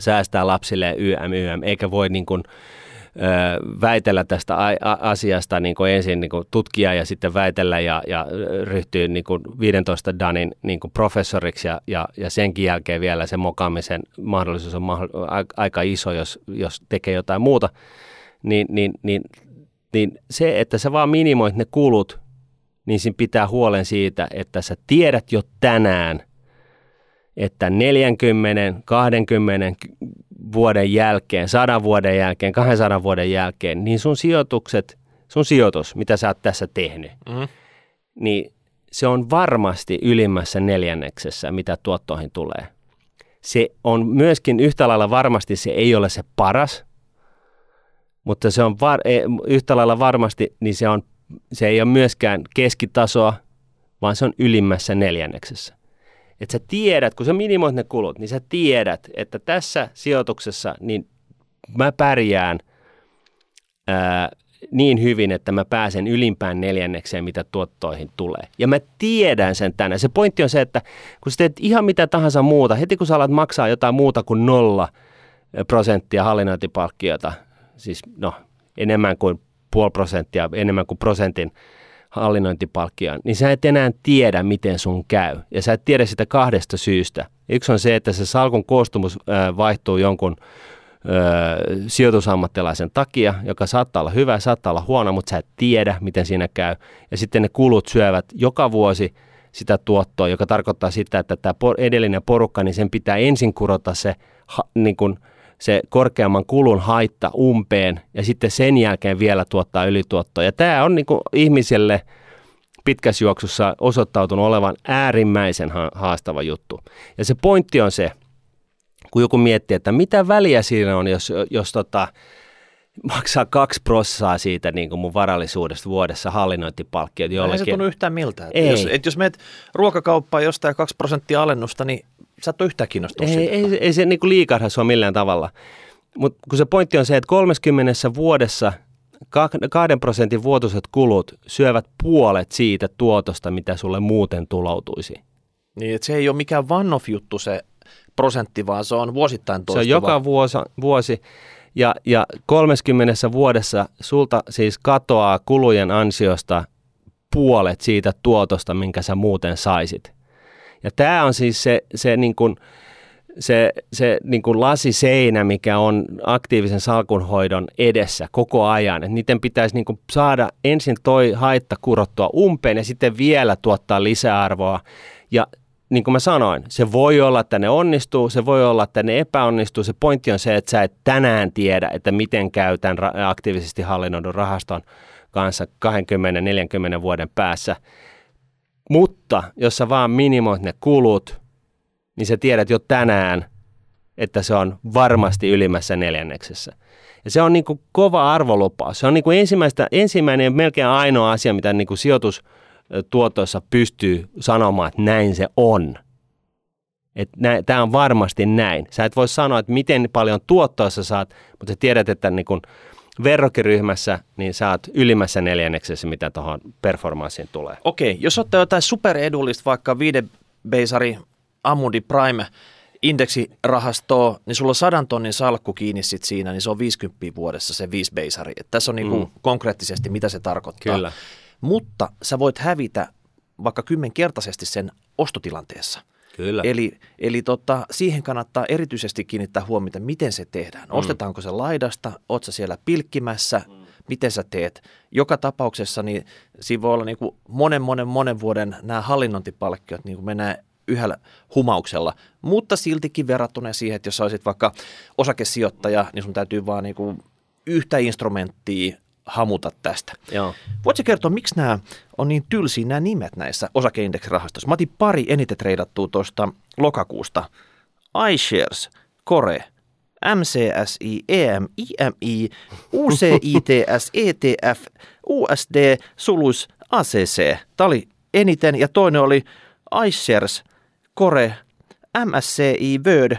säästää lapsille YM, YM, eikä voi niin kuin, väitellä tästä asiasta niin kuin ensin niin kuin tutkia ja sitten väitellä ja, ja ryhtyy niin kuin 15 danin niin kuin professoriksi ja, ja, ja senkin jälkeen vielä se mokaamisen mahdollisuus on mahdoll- aika iso, jos, jos tekee jotain muuta, niin, niin, niin, niin se, että sä vaan minimoit ne kulut, niin siinä pitää huolen siitä, että sä tiedät jo tänään, että 40, 20 vuoden jälkeen, 100 vuoden jälkeen, 200 vuoden jälkeen, niin sun sijoitukset, sun sijoitus, mitä sä oot tässä tehnyt, Mm. niin se on varmasti ylimmässä neljänneksessä, mitä tuottoihin tulee. Se on myöskin yhtä lailla varmasti, se ei ole se paras, mutta se on var, e- yhtä lailla varmasti, niin se, on, se ei ole myöskään keskitasoa, vaan se on ylimmässä neljänneksessä. Että sä tiedät, kun sä minimoit ne kulut, niin sä tiedät, että tässä sijoituksessa niin mä pärjään ää, niin hyvin, että mä pääsen ylimpään neljännekseen, mitä tuottoihin tulee. Ja mä tiedän sen tänään. Se pointti on se, että kun sä teet ihan mitä tahansa muuta, heti kun sä alat maksaa jotain muuta kuin nolla prosenttia hallinnointipalkkiota, siis no enemmän kuin puoli prosenttia, enemmän kuin prosentin hallinnointipalkkiaan, niin sä et enää tiedä, miten sun käy. Ja sä et tiedä sitä kahdesta syystä. Yksi on se, että se salkun koostumus vaihtuu jonkun sijoitusammattilaisen takia, joka saattaa olla hyvä, saattaa olla huono, mutta sä et tiedä, miten siinä käy. Ja sitten ne kulut syövät joka vuosi sitä tuottoa, joka tarkoittaa sitä, että tämä edellinen porukka, niin sen pitää ensin kurota se, niin kuin, se korkeamman kulun haitta umpeen ja sitten sen jälkeen vielä tuottaa ylituottoa. Ja tämä on niin kuin ihmiselle pitkässä juoksussa osoittautunut olevan äärimmäisen haastava juttu. Ja se pointti on se, kun joku miettii, että mitä väliä siinä on, jos, jos tota, maksaa kaksi prossaa siitä niin kuin mun varallisuudesta vuodessa hallinnointipalkkiot jollekin. Ei se tunnu yhtään miltä. Ei. Jos, et jos menet ruokakauppaan jostain kaksi prosenttia alennusta, niin sä et ole yhtään kiinnostunut ei, ei, ei, se niin kuin liikahda sua millään tavalla. Mutta kun se pointti on se, että 30 vuodessa kahden prosentin vuotuiset kulut syövät puolet siitä tuotosta, mitä sulle muuten tuloutuisi. Niin, että se ei ole mikään one-off-juttu se prosentti, vaan se on vuosittain toistuva. Se on joka vuosi, vuosi ja, ja 30 vuodessa sulta siis katoaa kulujen ansiosta puolet siitä tuotosta, minkä sä muuten saisit. Ja tämä on siis se, se, niin kuin, se, se niin kuin lasiseinä, mikä on aktiivisen salkunhoidon edessä koko ajan. Et niiden pitäisi niin kuin saada ensin toi haitta kurottua umpeen ja sitten vielä tuottaa lisäarvoa. Ja niin kuin mä sanoin, se voi olla, että ne onnistuu, se voi olla, että ne epäonnistuu. Se pointti on se, että sä et tänään tiedä, että miten käy tämän aktiivisesti hallinnoidun rahaston kanssa 20-40 vuoden päässä. Mutta jos sä vaan minimoit ne kulut, niin sä tiedät jo tänään, että se on varmasti ylimmässä neljänneksessä. Ja se on niin kuin kova arvolupaus. Se on niin kuin ensimmäistä, ensimmäinen ja melkein ainoa asia, mitä niin kuin sijoitus – tuotoissa pystyy sanomaan, että näin se on. Tämä on varmasti näin. Sä et voi sanoa, että miten paljon tuottoissa saat, mutta sä tiedät, että niin kun verrokiryhmässä niin sä oot ylimmässä neljänneksessä, mitä tuohon performanssiin tulee. Okei, jos ottaa jotain superedullista, vaikka viiden Beisari Amundi Prime indeksirahastoa, niin sulla on sadan tonnin salkku kiinni sit siinä, niin se on 50 vuodessa se viisi Beisari. Et tässä on niinku mm. konkreettisesti, mitä se tarkoittaa. Kyllä mutta sä voit hävitä vaikka kymmenkertaisesti sen ostotilanteessa. Kyllä. Eli, eli tota, siihen kannattaa erityisesti kiinnittää huomiota, miten se tehdään. Mm. Ostetaanko se laidasta, oot sä siellä pilkkimässä, mm. miten sä teet. Joka tapauksessa niin siinä voi olla niin kuin monen, monen, monen vuoden nämä hallinnointipalkkiot niin kuin mennään yhdellä humauksella, mutta siltikin verrattuna siihen, että jos olisit vaikka osakesijoittaja, niin sun täytyy vaan niin kuin yhtä instrumenttia hamuta tästä. Joo. Voitko kertoa, miksi nämä on niin tylsiä nämä nimet näissä osakeindeksirahastoissa? Mä otin pari eniten treidattua tuosta lokakuusta. iShares, Kore, MCSI, EM, IMI, UCITS, ETF, USD, sulus, ACC. Tämä oli eniten ja toinen oli iShares, Kore, MSCI, Word,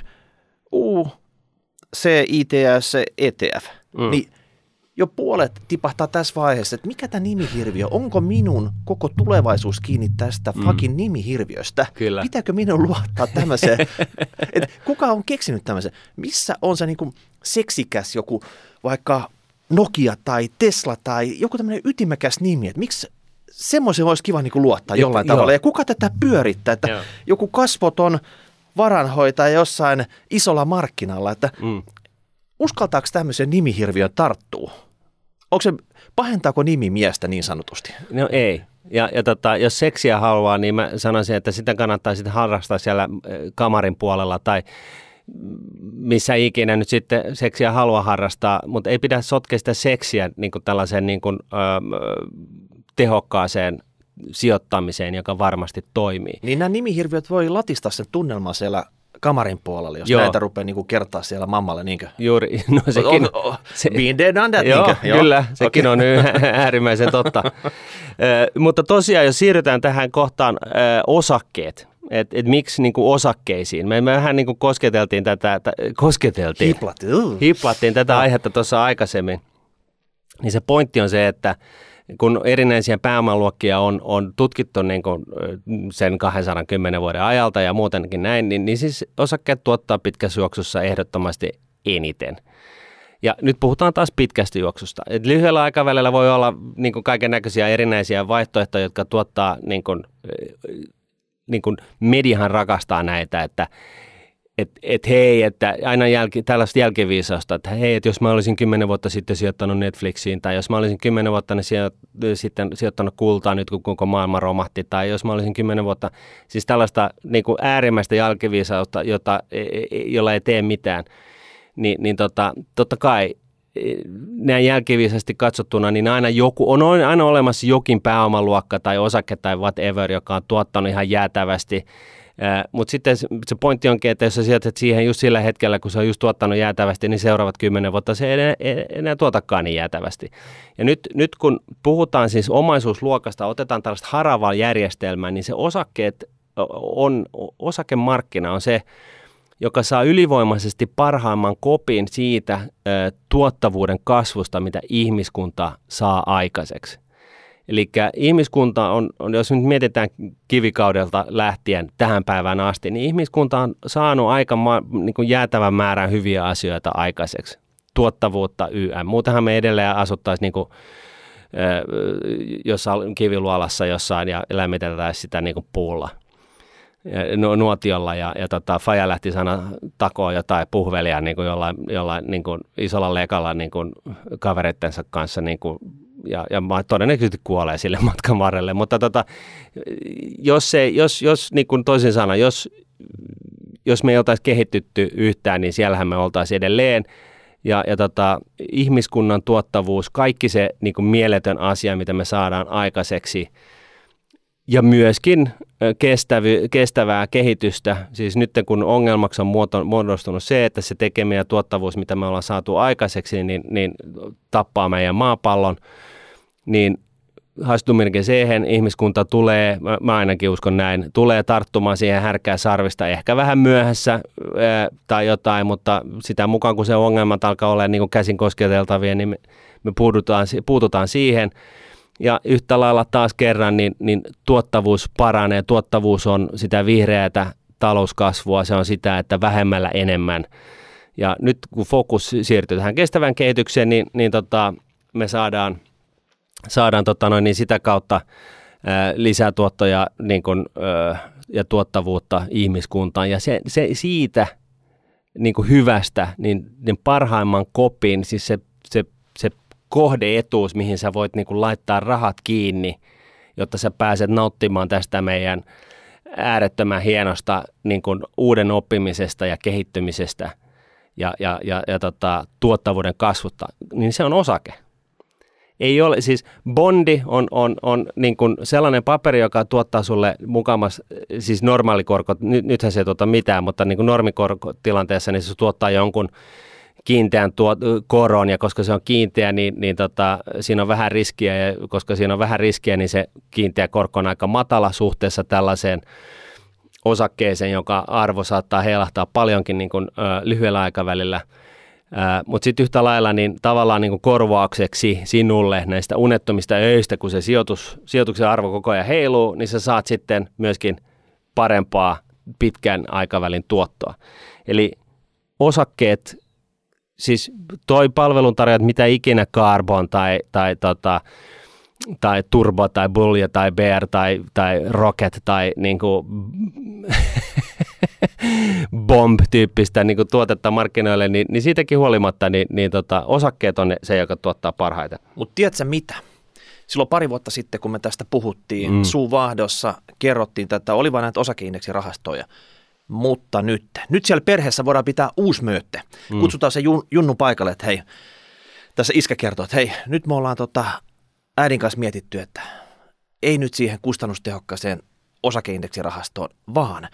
UCITS, ETF. Mm. Niin jo puolet tipahtaa tässä vaiheessa, että mikä tämä nimihirviö, onko minun koko tulevaisuus kiinni tästä mm. fucking nimihirviöstä? Kyllä. Pitääkö minun luottaa tämmöiseen? Et kuka on keksinyt tämmöisen? Missä on se niinku seksikäs joku vaikka Nokia tai Tesla tai joku tämmöinen ytimekäs nimi, että miksi semmoisen olisi kiva niinku luottaa jo, jollain jo. tavalla. Ja kuka tätä pyörittää, että Joo. joku kasvoton varanhoitaja jossain isolla markkinalla, että mm. Uskaltaako tämmöisen nimihirviön tarttuu? onko se, pahentaako nimi miestä niin sanotusti? No ei. Ja, ja tota, jos seksiä haluaa, niin mä sanoisin, että sitä kannattaa sitten harrastaa siellä kamarin puolella tai missä ikinä nyt sitten seksiä haluaa harrastaa, mutta ei pidä sotkea sitä seksiä niin kuin tällaiseen niin kuin, ö, tehokkaaseen sijoittamiseen, joka varmasti toimii. Niin nämä nimihirviöt voi latistaa sen tunnelman siellä kamarin puolella, jos joo. näitä rupeaa niin kertaa siellä mammalle. Niinkö? Juuri, no sekin. Oh, oh, se, been there, done that, joo, niinkö? kyllä, joo. sekin okay. on äärimmäisen totta. mutta tosiaan, jos siirrytään tähän kohtaan osakkeet, että et miksi niin kuin osakkeisiin. Me, me vähän niin kuin kosketeltiin tätä, t- kosketeltiin, Hiplattiin. hiplattiin tätä aihetta tuossa aikaisemmin. Niin se pointti on se, että kun erinäisiä pääomaluokkia on, on tutkittu niin kuin sen 210 vuoden ajalta ja muutenkin näin, niin, niin siis osakkeet tuottaa pitkässä juoksussa ehdottomasti eniten. Ja nyt puhutaan taas pitkästä juoksusta. Et lyhyellä aikavälillä voi olla niin kaiken näköisiä erinäisiä vaihtoehtoja, jotka tuottaa, niin kuin, niin kuin mediahan rakastaa näitä, että että et hei, että aina jälki, tällaista jälkiviisausta, että hei, että jos mä olisin kymmenen vuotta sitten sijoittanut Netflixiin, tai jos mä olisin kymmenen vuotta niin sijo, sitten sijoittanut kultaa nyt, kun koko maailma romahti, tai jos mä olisin kymmenen vuotta, siis tällaista niin kuin äärimmäistä jälkiviisausta, jota, e, e, jolla ei tee mitään, niin, niin tota, totta kai e, näin jälkiviisesti katsottuna, niin aina, joku, on aina olemassa jokin pääomaluokka tai osake tai whatever, joka on tuottanut ihan jäätävästi mutta sitten se, pointti onkin, että jos sä sijoitat siihen just sillä hetkellä, kun se on just tuottanut jäätävästi, niin seuraavat kymmenen vuotta se ei enää, enää tuotakaan niin jäätävästi. Ja nyt, nyt kun puhutaan siis omaisuusluokasta, otetaan tällaista haravaa järjestelmää, niin se osakkeet on, osakemarkkina on se, joka saa ylivoimaisesti parhaimman kopin siitä ö, tuottavuuden kasvusta, mitä ihmiskunta saa aikaiseksi. Eli ihmiskunta on, on, jos nyt mietitään kivikaudelta lähtien tähän päivään asti, niin ihmiskunta on saanut aika ma, niin kuin jäätävän määrän hyviä asioita aikaiseksi. Tuottavuutta, YM. Muutenhan me edelleen asuttaisiin niin kuin, jossain kiviluolassa jossain ja lämmitetään sitä niin kuin puulla nuotiolla ja, ja tota, Faja lähti sana takoa jotain puhvelia niin kuin jollain, jollain niin kuin isolla lekalla niin kuin kavereittensa kanssa niin kuin ja, ja todennäköisesti kuolee sille matkan varrelle. Mutta tota, jos, se, jos, jos niin kuin toisin sanoen, jos, jos me ei oltaisi kehittytty yhtään, niin siellähän me oltaisiin edelleen. Ja, ja tota, ihmiskunnan tuottavuus, kaikki se niin kuin mieletön asia, mitä me saadaan aikaiseksi, ja myöskin kestävy, kestävää kehitystä. Siis nyt kun ongelmaksi on muodostunut se, että se tekeminen ja tuottavuus, mitä me ollaan saatu aikaiseksi, niin, niin tappaa meidän maapallon – niin hastumirkin siihen ihmiskunta tulee, mä, ainakin uskon näin, tulee tarttumaan siihen härkää sarvista ehkä vähän myöhässä ää, tai jotain, mutta sitä mukaan kun se ongelmat alkaa olla niin käsin kosketeltavia, niin me, me puututaan, puututaan siihen. Ja yhtä lailla taas kerran, niin, niin tuottavuus paranee. Tuottavuus on sitä vihreätä talouskasvua, se on sitä, että vähemmällä enemmän. Ja nyt kun fokus siirtyy tähän kestävän kehitykseen, niin, niin tota, me saadaan – saadaan tota noin, niin sitä kautta ää, lisää tuottoja niin kun, ää, ja tuottavuutta ihmiskuntaan. Ja se, se siitä niin hyvästä, niin, niin parhaimman kopin, siis se, se, se kohdeetuus, mihin sä voit niin laittaa rahat kiinni, jotta sä pääset nauttimaan tästä meidän äärettömän hienosta niin kuin uuden oppimisesta ja kehittymisestä ja, ja, ja, ja tota, tuottavuuden kasvutta, niin se on osake ei ole, siis bondi on, on, on niin kuin sellainen paperi, joka tuottaa sulle mukamas, siis normaalikorko, nyt, nythän se ei tuota mitään, mutta niin kuin normikorkotilanteessa niin se tuottaa jonkun kiinteän tuot, koron, ja koska se on kiinteä, niin, niin tota, siinä on vähän riskiä, ja koska siinä on vähän riskiä, niin se kiinteä korko on aika matala suhteessa tällaiseen osakkeeseen, joka arvo saattaa heilahtaa paljonkin niin kuin, ö, lyhyellä aikavälillä – mutta sitten yhtä lailla niin tavallaan niin kuin korvaukseksi sinulle näistä unettomista öistä, kun se sijoitus, sijoituksen arvo koko ajan heiluu, niin sä saat sitten myöskin parempaa pitkän aikavälin tuottoa. Eli osakkeet, siis toi palveluntarjoajat, mitä ikinä Carbon tai, tai tota, tai Turbo tai Bulja tai Bear tai, tai Rocket tai niin kuin Bomb-tyyppistä niin tuotetta markkinoille, niin, niin siitäkin huolimatta niin, niin tota, osakkeet on se, joka tuottaa parhaiten. Mutta tiedätkö mitä? Silloin pari vuotta sitten, kun me tästä puhuttiin, mm. suuvahdossa kerrottiin tätä, oli vain näitä osakeindeksirahastoja. Mutta nyt, nyt siellä perheessä voidaan pitää uusi möötte. Mm. Kutsutaan se jun, Junnu paikalle, että hei, tässä iskä kertoo, että hei, nyt me ollaan tota, äidin kanssa mietitty, että ei nyt siihen kustannustehokkaaseen osakeindeksirahastoon, vaan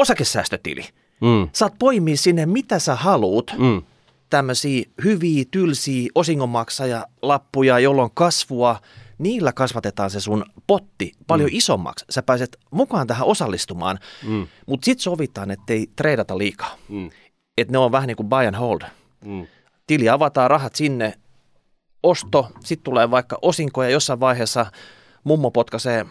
osakesäästötili. Mm. Saat poimia sinne mitä sä haluut, mm. tämmöisiä hyviä, tylsiä osingonmaksajalappuja, jolloin kasvua, niillä kasvatetaan se sun potti paljon mm. isommaksi. Sä pääset mukaan tähän osallistumaan, mm. mutta sitten sovitaan, että ei treidata liikaa. Mm. Että ne on vähän niin kuin buy and hold. Mm. Tili avataan rahat sinne, osto, sitten tulee vaikka osinkoja jossain vaiheessa mummo potkaisee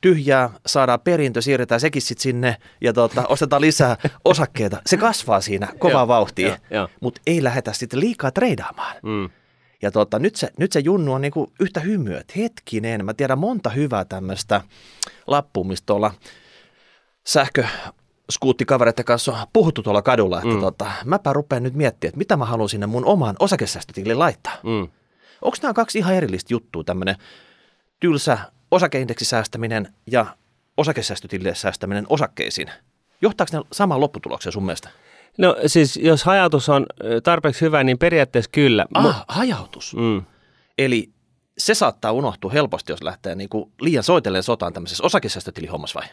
tyhjää, saadaan perintö, siirretään sekin sitten sinne ja tota, ostetaan lisää osakkeita. Se kasvaa siinä kovaa vauhtia, mutta ei lähdetä sitten liikaa treidaamaan. Mm. Ja tota, nyt, se, nyt se junnu on niinku yhtä hymyä, että hetkinen, mä tiedän monta hyvää tämmöistä lappua, mistä tuolla sähkö skuuttikavereiden kanssa on puhuttu tuolla kadulla, että mm. tota, mäpä rupean nyt miettimään, että mitä mä haluan sinne mun omaan osakesäästötilille laittaa. Mm. Onko nämä kaksi ihan erillistä juttua, tämmöinen tylsä osakeindeksisäästäminen ja osakesäästötilille säästäminen osakkeisiin? Johtaako ne samaan lopputulokseen sun mielestä? No siis jos hajautus on tarpeeksi hyvä, niin periaatteessa kyllä. Ah, hajautus. Mm. Eli se saattaa unohtua helposti, jos lähtee niin kuin liian soitellen sotaan tämmöisessä osakesäästötilihommassa vai?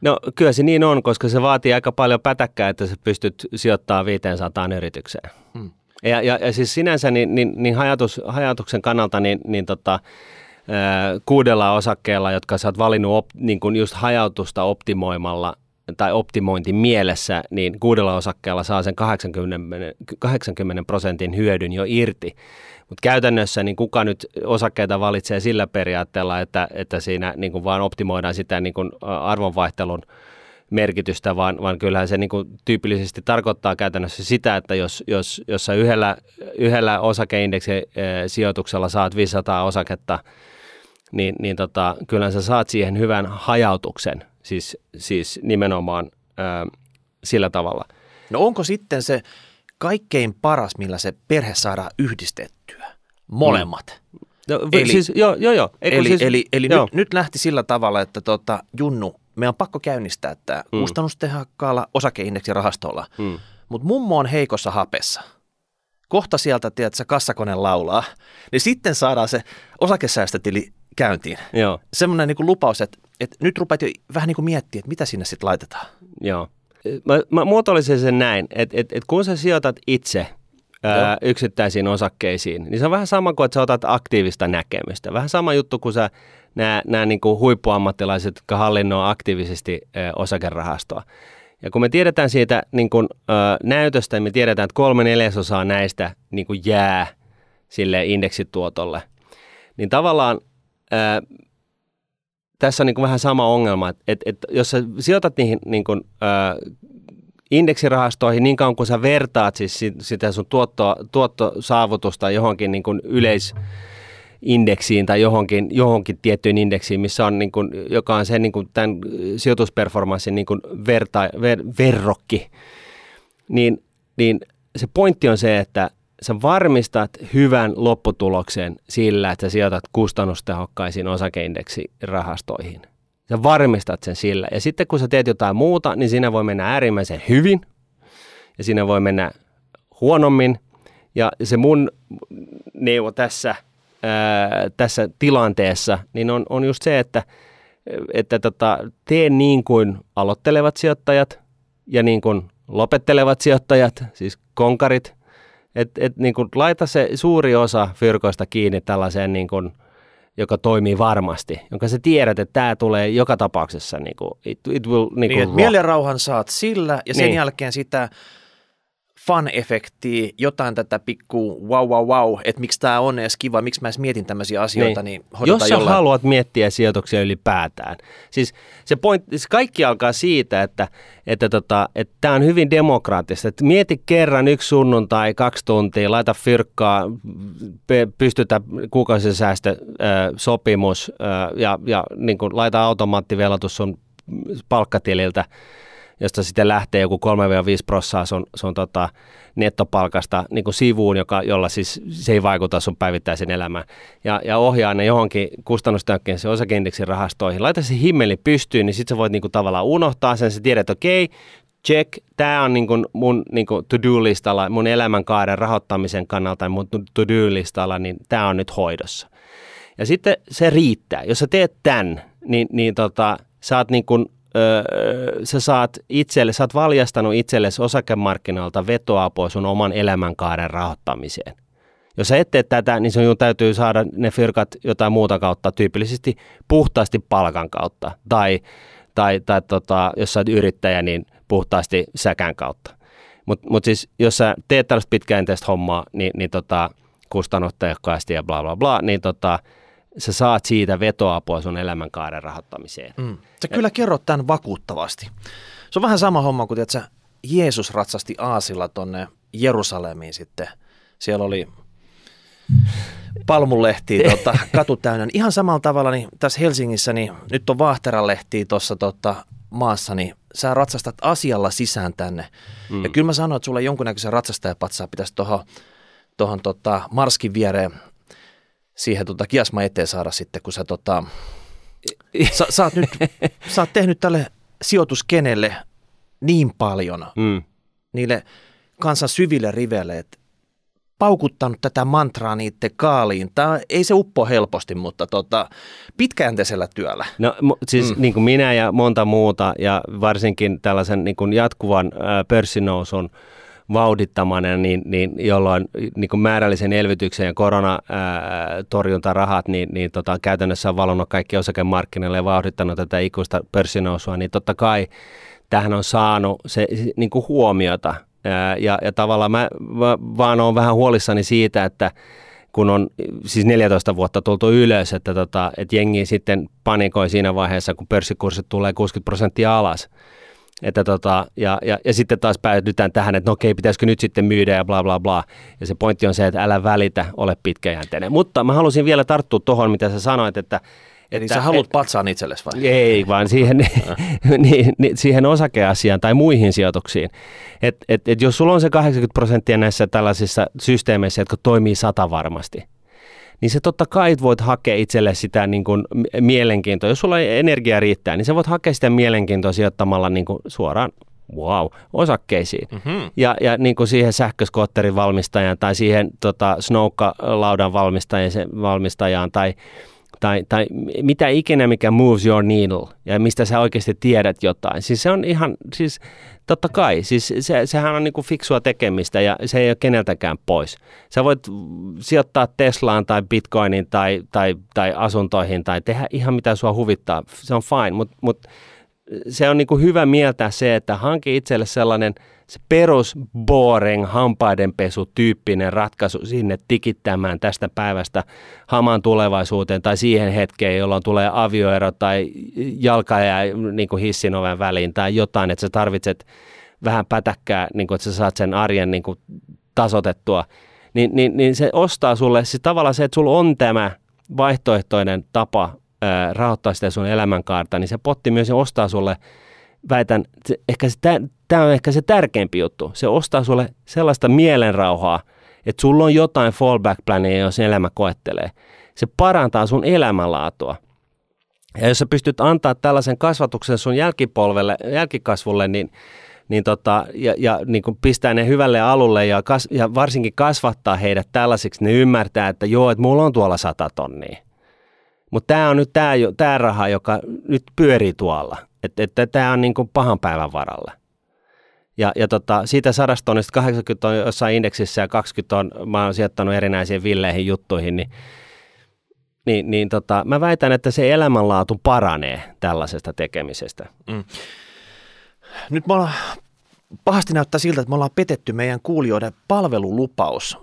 No kyllä se niin on, koska se vaatii aika paljon pätäkkää, että sä pystyt sijoittamaan 500 yritykseen. Hmm. Ja, ja, ja siis sinänsä niin, niin, niin hajatus, hajatuksen kannalta niin, niin tota, kuudella osakkeella, jotka sä oot valinnut op, niin kuin just hajautusta optimoimalla tai optimointi mielessä, niin kuudella osakkeella saa sen 80, 80 prosentin hyödyn jo irti. Mutta käytännössä niin kuka nyt osakkeita valitsee sillä periaatteella, että, että siinä niin kuin vaan optimoidaan sitä niin kuin arvonvaihtelun merkitystä, vaan, vaan kyllähän se niin kuin tyypillisesti tarkoittaa käytännössä sitä, että jos, jos, jos sä yhdellä, yhdellä osakeindeksi sijoituksella saat 500 osaketta, niin, niin tota, kyllä sä saat siihen hyvän hajautuksen, siis, siis nimenomaan ää, sillä tavalla. No onko sitten se kaikkein paras, millä se perhe saadaan yhdistettyä? Molemmat. Mm. No, eli, siis, joo, joo, joo. Eikö eli siis, eli, eli joo. Nyt, nyt lähti sillä tavalla, että tota, Junnu, meidän on pakko käynnistää tämä mm. kustannustehokkaalla osakeindeksirahastolla, mm. mutta mummo on heikossa hapessa. Kohta sieltä, tiedät, kassakone laulaa, niin sitten saadaan se osakesäästötili käyntiin. Joo. Semmoinen niin lupaus, että, että nyt rupeat jo vähän niin kuin miettiä, että mitä sinne sitten laitetaan. Joo. Mä, mä muotoilisin sen näin, että, että, että kun sä sijoitat itse ää, yksittäisiin osakkeisiin, niin se on vähän sama kuin, että sä otat aktiivista näkemystä. Vähän sama juttu kuin sä nämä, nämä niin kuin huippuammattilaiset, jotka hallinnoi aktiivisesti ää, osakerahastoa. Ja kun me tiedetään siitä niin kuin, ää, näytöstä, niin me tiedetään, että kolme neljäsosaa näistä niin kuin jää sille indeksituotolle, niin tavallaan ää, tässä on niin kuin vähän sama ongelma, että, että, jos sä sijoitat niihin niin kuin, ää, indeksirahastoihin niin kauan kuin sä vertaat siis sitä sun tuotto, tuottosaavutusta johonkin niin kuin yleis indeksiin tai johonkin, johonkin tiettyyn indeksiin, missä on niin kuin, joka on sen niin kuin, tämän sijoitusperformanssin niin kuin verta, ver, verrokki, niin, niin se pointti on se, että sä varmistat hyvän lopputuloksen sillä, että sä sijoitat kustannustehokkaisiin osakeindeksirahastoihin. Sä varmistat sen sillä. Ja sitten kun sä teet jotain muuta, niin siinä voi mennä äärimmäisen hyvin ja siinä voi mennä huonommin. Ja se mun neuvo tässä, ää, tässä tilanteessa niin on, on just se, että, että tota, tee niin kuin aloittelevat sijoittajat ja niin kuin lopettelevat sijoittajat, siis konkarit – että et, niin kuin, laita se suuri osa fyrkoista kiinni tällaiseen, niin kuin, joka toimii varmasti, jonka sä tiedät, että tämä tulee joka tapauksessa. Niin kuin, it, it will, niin niin, kuin, mielenrauhan saat sillä ja sen niin. jälkeen sitä fun-efektiä, jotain tätä pikku wow wow wow, että miksi tämä on edes kiva, miksi mä edes mietin tämmöisiä asioita, niin, niin Jos sä jollain... haluat miettiä sijoituksia ylipäätään, siis se point, siis kaikki alkaa siitä, että että tota, että tämä on hyvin demokraattista. Että mieti kerran yksi sunnuntai, kaksi tuntia, laita fyrkkaa, pystytä kuukausisäästösopimus ja, ja niin kuin laita automaattivelotus sun palkkatililtä – josta sitten lähtee joku 3-5 prossaa sun, sun tota, nettopalkasta niin kuin sivuun, joka, jolla siis se ei vaikuta sun päivittäisen elämään. Ja, ja ohjaa ne johonkin se osakeindeksin rahastoihin. Laita se himmeli pystyyn, niin sitten sä voit niin kuin, tavallaan unohtaa sen. Sä tiedät, että okei, check, tämä on niin kuin mun niin kuin to-do-listalla, mun elämänkaaren rahoittamisen kannalta mun to-do-listalla, niin tämä on nyt hoidossa. Ja sitten se riittää. Jos sä teet tämän, niin, niin tota, sä oot niin kuin öö, sä saat itselle, sä oot valjastanut itsellesi osakemarkkinoilta vetoapua sun oman elämänkaaren rahoittamiseen. Jos sä et tee tätä, niin sinun täytyy saada ne fyrkat jotain muuta kautta, tyypillisesti puhtaasti palkan kautta. Tai, tai, tai tota, jos sä oot yrittäjä, niin puhtaasti säkän kautta. Mutta mut siis, jos sä teet tällaista pitkäjänteistä hommaa, niin, niin tota, kustannustehokkaasti ja bla bla bla, niin tota, sä saat siitä vetoapua sun elämänkaaren rahoittamiseen. Mm. Sä kyllä kerrot tämän vakuuttavasti. Se on vähän sama homma kuin, että Jeesus ratsasti Aasilla tonne Jerusalemiin sitten. Siellä oli palmulehtiä tota, katu täynnä. Ihan samalla tavalla niin tässä Helsingissä, niin nyt on Vaahteranlehtiä tuossa tota, maassa, niin sä ratsastat asialla sisään tänne. Mm. Ja kyllä mä sanoin, että sulle jonkunnäköisen ratsastajapatsaa pitäisi tuohon tohon, tota, Marskin viereen siihen tota, kiasma eteen saada sitten, kun sä, tota, sä, sä, oot nyt, sä oot tehnyt tälle sijoituskenelle niin paljon mm. niille kansan syville riveille, että paukuttanut tätä mantraa niiden kaaliin. Tämä ei se uppo helposti, mutta tota, pitkäjänteisellä työllä. No siis mm. niin kuin minä ja monta muuta ja varsinkin tällaisen niin kuin jatkuvan äh, pörssinousun vauhdittamana, niin, niin jolloin niin kuin määrällisen elvytyksen ja koronatorjuntarahat, niin, niin tota, käytännössä on valonnut kaikki osakemarkkinoille ja vauhdittanut tätä ikuista pörssinousua, niin totta kai tähän on saanut se, niin kuin huomiota – ja, ja tavallaan mä, vaan olen vähän huolissani siitä, että kun on siis 14 vuotta tultu ylös, että, tota, että jengi sitten panikoi siinä vaiheessa, kun pörssikurssit tulee 60 prosenttia alas. Että tota, ja, ja, ja, sitten taas päädytään tähän, että no okei, pitäisikö nyt sitten myydä ja bla bla bla. Ja se pointti on se, että älä välitä, ole pitkäjänteinen. Mutta mä halusin vielä tarttua tuohon, mitä sä sanoit, että Eli että, sä haluat et, patsaan itsellesi vai? Ei, vaan siihen, niin, niin, siihen osakeasiaan tai muihin sijoituksiin. Et, et, et jos sulla on se 80 prosenttia näissä tällaisissa systeemeissä, jotka toimii sata varmasti, niin se totta kai voit hakea itselle sitä niin kuin mielenkiintoa. Jos sulla energia riittää, niin sä voit hakea sitä mielenkiintoa sijoittamalla niin kuin suoraan wow, osakkeisiin. Mm-hmm. Ja, ja niin kuin siihen sähköskootterin valmistajan tai siihen tota, snowka-laudan valmistajaan tai tai, tai mitä ikinä, mikä moves your needle ja mistä sä oikeasti tiedät jotain. Siis se on ihan, siis totta kai, siis se, sehän on niin kuin fiksua tekemistä ja se ei ole keneltäkään pois. Sä voit sijoittaa Teslaan tai Bitcoiniin tai, tai, tai asuntoihin tai tehdä ihan mitä sua huvittaa, se on fine, mutta mut se on niin kuin hyvä mieltää se, että hanki itselle sellainen – se perus boring hampaidenpesu tyyppinen ratkaisu sinne tikittämään tästä päivästä hamaan tulevaisuuteen tai siihen hetkeen, jolloin tulee avioero tai jalka jää niin kuin hissin oven väliin tai jotain, että sä tarvitset vähän pätäkkää, niin kuin, että sä saat sen arjen niin kuin tasotettua, niin, niin, niin se ostaa sulle, siis tavallaan se, että sulla on tämä vaihtoehtoinen tapa ää, rahoittaa sitä sun elämänkaarta, niin se potti myös ostaa sulle väitän, ehkä se, tämä on ehkä se tärkeimpi juttu. Se ostaa sulle sellaista mielenrauhaa, että sulla on jotain fallback-plania, jos elämä koettelee. Se parantaa sun elämänlaatua. Ja jos sä pystyt antaa tällaisen kasvatuksen sun jälkipolvelle, jälkikasvulle, niin, niin tota, ja, ja niin kuin pistää ne hyvälle alulle ja, kas, ja varsinkin kasvattaa heidät tällaisiksi, ne ymmärtää, että joo, että mulla on tuolla sata tonnia. Mutta tämä on nyt tämä raha, joka nyt pyörii tuolla. Että et, tämä on niin kuin pahan päivän varalle. Ja, ja tota, siitä sadasta tonnista 80 on jossain indeksissä ja 20 on, mä oon sijoittanut erinäisiin villeihin juttuihin, niin, niin, niin tota, mä väitän, että se elämänlaatu paranee tällaisesta tekemisestä. Mm. Nyt me ollaan, pahasti näyttää siltä, että me ollaan petetty meidän kuulijoiden palvelulupaus.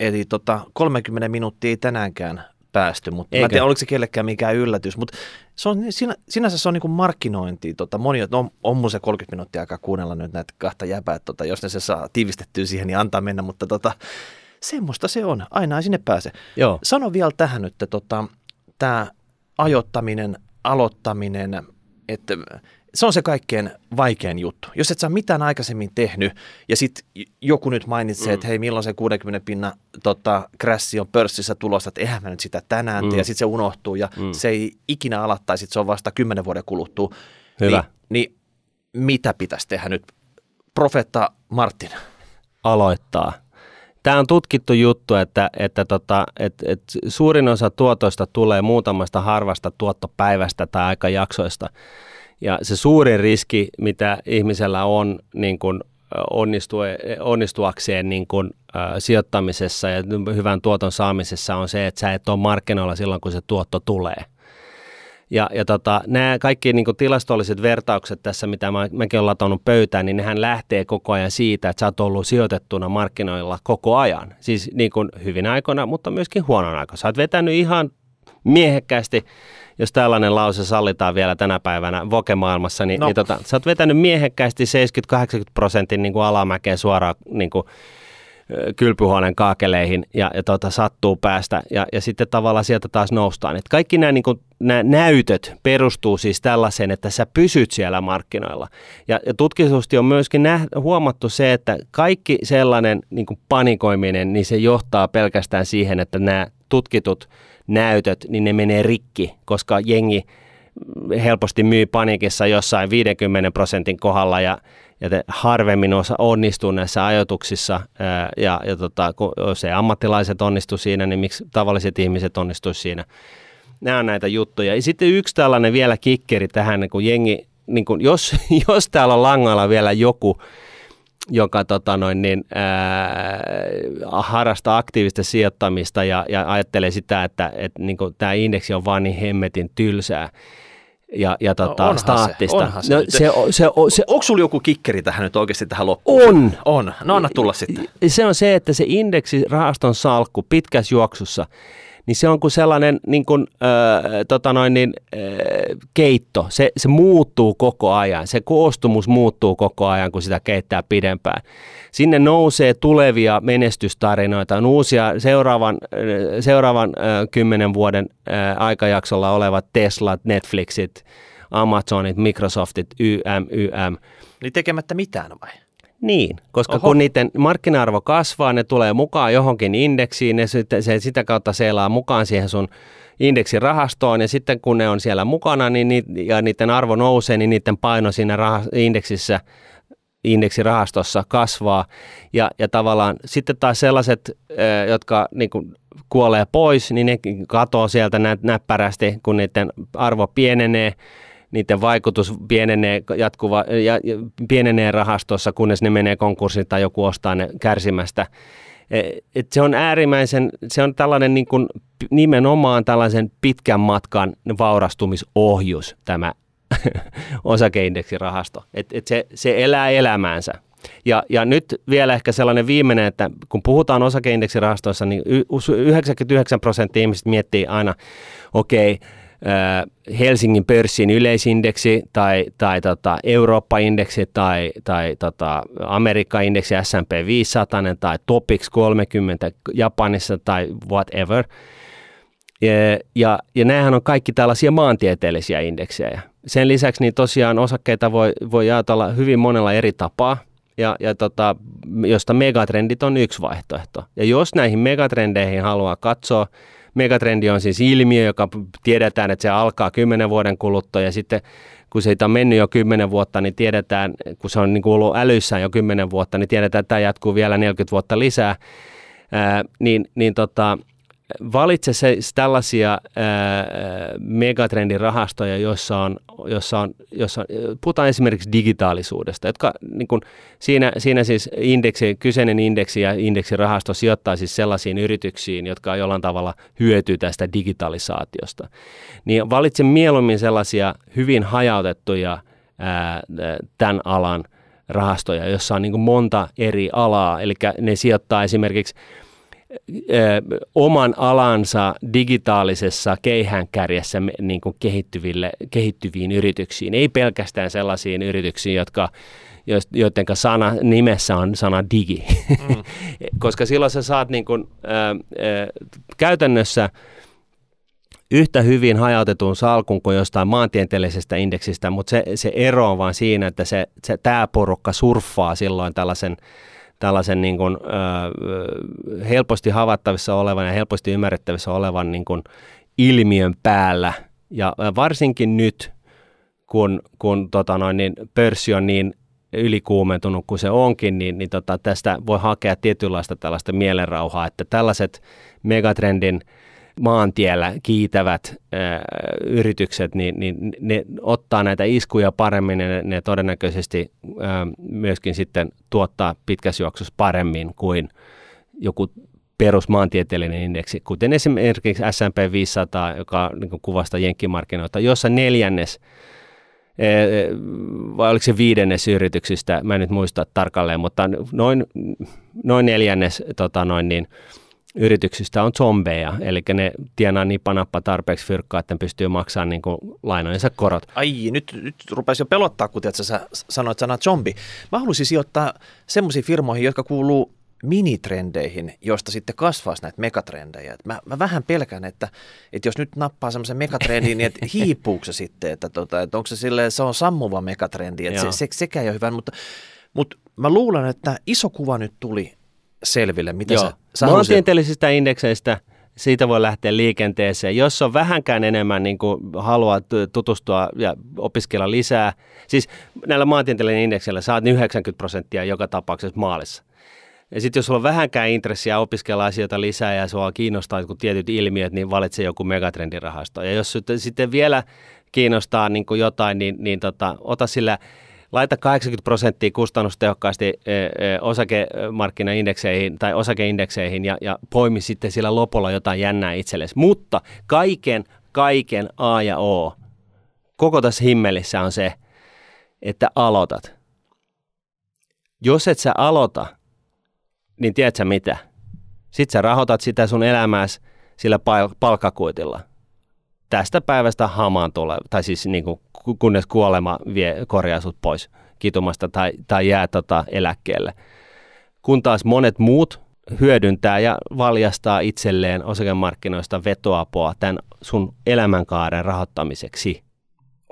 Eli tota, 30 minuuttia ei tänäänkään päästy, mutta Eikö? mä en tiedä, oliko se kellekään mikään yllätys, mutta se on, sinä, sinänsä se on niin markkinointi. Tota, moni, no, on mun se 30 minuuttia aikaa kuunnella nyt näitä kahta jäpää, tota, jos ne se saa tiivistettyä siihen, niin antaa mennä, mutta tota, semmoista se on, aina ei sinne pääse. Joo. Sano vielä tähän nyt, että tota, tämä ajoittaminen, aloittaminen, että se on se kaikkein vaikein juttu. Jos et sä mitään aikaisemmin tehnyt ja sitten joku nyt mainitsee, mm. että hei milloin se 60 pinna tota, krassi on pörssissä tulossa, että eihän mä nyt sitä tänään mm. tee ja sitten se unohtuu ja mm. se ei ikinä ala tai sitten se on vasta 10 vuoden kuluttua. Hyvä. Niin, niin mitä pitäisi tehdä nyt? Profetta Martin. Aloittaa. Tämä on tutkittu juttu, että, että, tota, että, että suurin osa tuotoista tulee muutamasta harvasta tuottopäivästä tai aikajaksoista. Ja se suurin riski, mitä ihmisellä on niin kuin, onnistuakseen niin kuin, sijoittamisessa ja hyvän tuoton saamisessa on se, että sä et ole markkinoilla silloin, kun se tuotto tulee. Ja, ja tota, nämä kaikki niin kuin tilastolliset vertaukset tässä, mitä mä, mäkin olen latonut pöytään, niin nehän lähtee koko ajan siitä, että sä oot ollut sijoitettuna markkinoilla koko ajan. Siis niin kuin hyvin aikoina, mutta myöskin huonon aikoina. Sä oot vetänyt ihan miehekkäästi jos tällainen lause sallitaan vielä tänä päivänä Voke-maailmassa, niin, no. niin tota, sä oot vetänyt miehekkäästi 70-80 prosentin niin kuin alamäkeen suoraan niin kuin, kylpyhuoneen kaakeleihin ja, ja tota, sattuu päästä ja, ja sitten tavallaan sieltä taas noustaan. Et kaikki nämä, niin nämä näytöt perustuu siis tällaiseen, että sä pysyt siellä markkinoilla. Ja, ja tutkitusti on myöskin näh, huomattu se, että kaikki sellainen niin panikoiminen, niin se johtaa pelkästään siihen, että nämä tutkitut näytöt, niin ne menee rikki, koska jengi helposti myy panikissa jossain 50 prosentin kohdalla ja, ja harvemmin osa onnistuu näissä ajoituksissa ja, ja tota, kun, ei ammattilaiset onnistu siinä, niin miksi tavalliset ihmiset onnistu siinä. Nämä on näitä juttuja. Ja sitten yksi tällainen vielä kikkeri tähän, kun jengi, niin kun, jos, jos täällä on langalla vielä joku, joka tota noin, niin, ää, harrastaa aktiivista sijoittamista ja, ja ajattelee sitä, että et, niin tämä indeksi on vaan niin hemmetin tylsää ja, ja tota, no staattista. Se, onhan se, no, se, se, se, se, Onko sulla joku kikkeri tähän nyt oikeasti tähän loppuun? On. On. No anna tulla sitten. Se on se, että se indeksi rahaston salkku pitkässä juoksussa – niin se on kuin sellainen niin kuin, äh, tota noin, niin, äh, keitto. Se, se muuttuu koko ajan. Se koostumus muuttuu koko ajan, kun sitä keittää pidempään. Sinne nousee tulevia menestystarinoita, on uusia seuraavan, seuraavan äh, kymmenen vuoden äh, aikajaksolla olevat Teslat, Netflixit, Amazonit, Microsoftit, YM, YM. Niin tekemättä mitään vai? Niin, koska Oho. kun niiden markkina-arvo kasvaa, ne tulee mukaan johonkin indeksiin, ne sitten, se sitä kautta seilaa mukaan siihen sun indeksirahastoon, ja sitten kun ne on siellä mukana niin ni, ja niiden arvo nousee, niin niiden paino siinä rah, indeksissä indeksirahastossa kasvaa, ja, ja tavallaan sitten taas sellaiset, jotka niin kuin kuolee pois, niin ne katoo sieltä nä, näppärästi, kun niiden arvo pienenee, niiden vaikutus pienenee, jatkuva, ja, pienenee rahastossa, kunnes ne menee konkurssiin tai joku ostaa ne kärsimästä. E, et se on äärimmäisen, se on tällainen niin kuin, nimenomaan tällaisen pitkän matkan vaurastumisohjus tämä osakeindeksirahasto. Et, et se, se elää elämäänsä. Ja, ja nyt vielä ehkä sellainen viimeinen, että kun puhutaan osakeindeksirahastoissa, niin 99 prosenttia ihmisistä miettii aina, okei, okay, Helsingin pörssin yleisindeksi tai, tai tota Eurooppa-indeksi tai, tai tota Amerikka-indeksi S&P 500 tai Topix 30 Japanissa tai whatever. Ja, ja, ja nämähän on kaikki tällaisia maantieteellisiä indeksejä. Sen lisäksi niin tosiaan osakkeita voi, voi jaotella hyvin monella eri tapaa, ja, ja tota, josta megatrendit on yksi vaihtoehto. Ja jos näihin megatrendeihin haluaa katsoa, megatrendi on siis ilmiö, joka tiedetään, että se alkaa kymmenen vuoden kuluttua ja sitten kun siitä on mennyt jo kymmenen vuotta, niin tiedetään, kun se on niin kuin ollut älyissään jo kymmenen vuotta, niin tiedetään, että tämä jatkuu vielä 40 vuotta lisää, ää, niin, niin tota, valitse se, tällaisia ää, megatrendirahastoja, joissa on, jossa on, jossa on, puhutaan esimerkiksi digitaalisuudesta, jotka niin kun, siinä, siinä siis indeksi, kyseinen indeksi ja indeksirahasto sijoittaa siis sellaisiin yrityksiin, jotka jollain tavalla hyötyy tästä digitalisaatiosta. Niin valitse mieluummin sellaisia hyvin hajautettuja ää, tämän alan rahastoja, jossa on niin monta eri alaa, eli ne sijoittaa esimerkiksi oman alansa digitaalisessa keihäänkärjessä niin kuin kehittyville, kehittyviin yrityksiin, ei pelkästään sellaisiin yrityksiin, jotka joiden sana, nimessä on sana digi. Mm. Koska silloin sä saat niin kuin, ää, ää, käytännössä yhtä hyvin hajautetun salkun kuin jostain maantieteellisestä indeksistä, mutta se, se ero on vaan siinä, että se, se, tämä porukka surffaa silloin tällaisen tällaisen niin kuin, ö, helposti havaittavissa olevan ja helposti ymmärrettävissä olevan niin kuin ilmiön päällä. Ja varsinkin nyt, kun, kun tota noin, niin pörssi on niin ylikuumentunut kuin se onkin, niin, niin tota, tästä voi hakea tietynlaista tällaista mielenrauhaa, että tällaiset megatrendin maantiellä kiitävät ää, yritykset, niin, niin ne ottaa näitä iskuja paremmin ja ne, ne todennäköisesti ää, myöskin sitten tuottaa pitkässä juoksussa paremmin kuin joku perusmaantieteellinen indeksi, kuten esimerkiksi S&P 500, joka niin kuvastaa jenkkimarkkinoita, jossa neljännes vai oliko se viidennes yrityksistä, mä en nyt muista tarkalleen, mutta noin, noin neljännes tota noin niin, yrityksistä on zombeja, eli ne tienaa niin panappa tarpeeksi fyrkkaa, että ne pystyy maksamaan niin kuin lainojensa korot. Ai, nyt, nyt rupesi jo pelottaa, kun tiedät, sä sanoit sana zombi. Mä haluaisin sijoittaa semmoisiin firmoihin, jotka kuuluu minitrendeihin, joista sitten kasvaisi näitä megatrendejä. mä, mä vähän pelkään, että, että jos nyt nappaa semmoisen megatrendin, niin että hiipuuko se sitten, että, tota, että onko se silleen, se on sammuva megatrendi, että se, se, sekä ei ole hyvä, mutta, mutta mä luulen, että iso kuva nyt tuli selville, mitä Joo. sä, sä Maantieteellisistä halusit... indekseistä siitä voi lähteä liikenteeseen. Jos on vähänkään enemmän niin kuin haluaa tutustua ja opiskella lisää, siis näillä maantieteellisillä indekseillä saat 90 prosenttia joka tapauksessa maalissa. Ja sitten jos sulla on vähänkään intressiä opiskella asioita lisää ja sua kiinnostaa jotkut tietyt ilmiöt, niin valitse joku megatrendirahasto. Ja jos sitten vielä kiinnostaa niin kuin jotain, niin, niin tota, ota sillä laita 80 prosenttia kustannustehokkaasti e, e, osakemarkkinaindekseihin tai osakeindekseihin ja, ja poimi sitten sillä lopulla jotain jännää itsellesi. Mutta kaiken, kaiken A ja O koko tässä himmelissä on se, että aloitat. Jos et sä aloita, niin tiedätkö mitä? Sitten sä rahoitat sitä sun elämääsi sillä palkkakuitilla. Tästä päivästä hamaan tulee, tai siis niin kuin, kunnes kuolema vie, korjaa sut pois kitumasta tai, tai jää tota eläkkeelle. Kun taas monet muut hyödyntää ja valjastaa itselleen osakemarkkinoista vetoapua tämän sun elämänkaaren rahoittamiseksi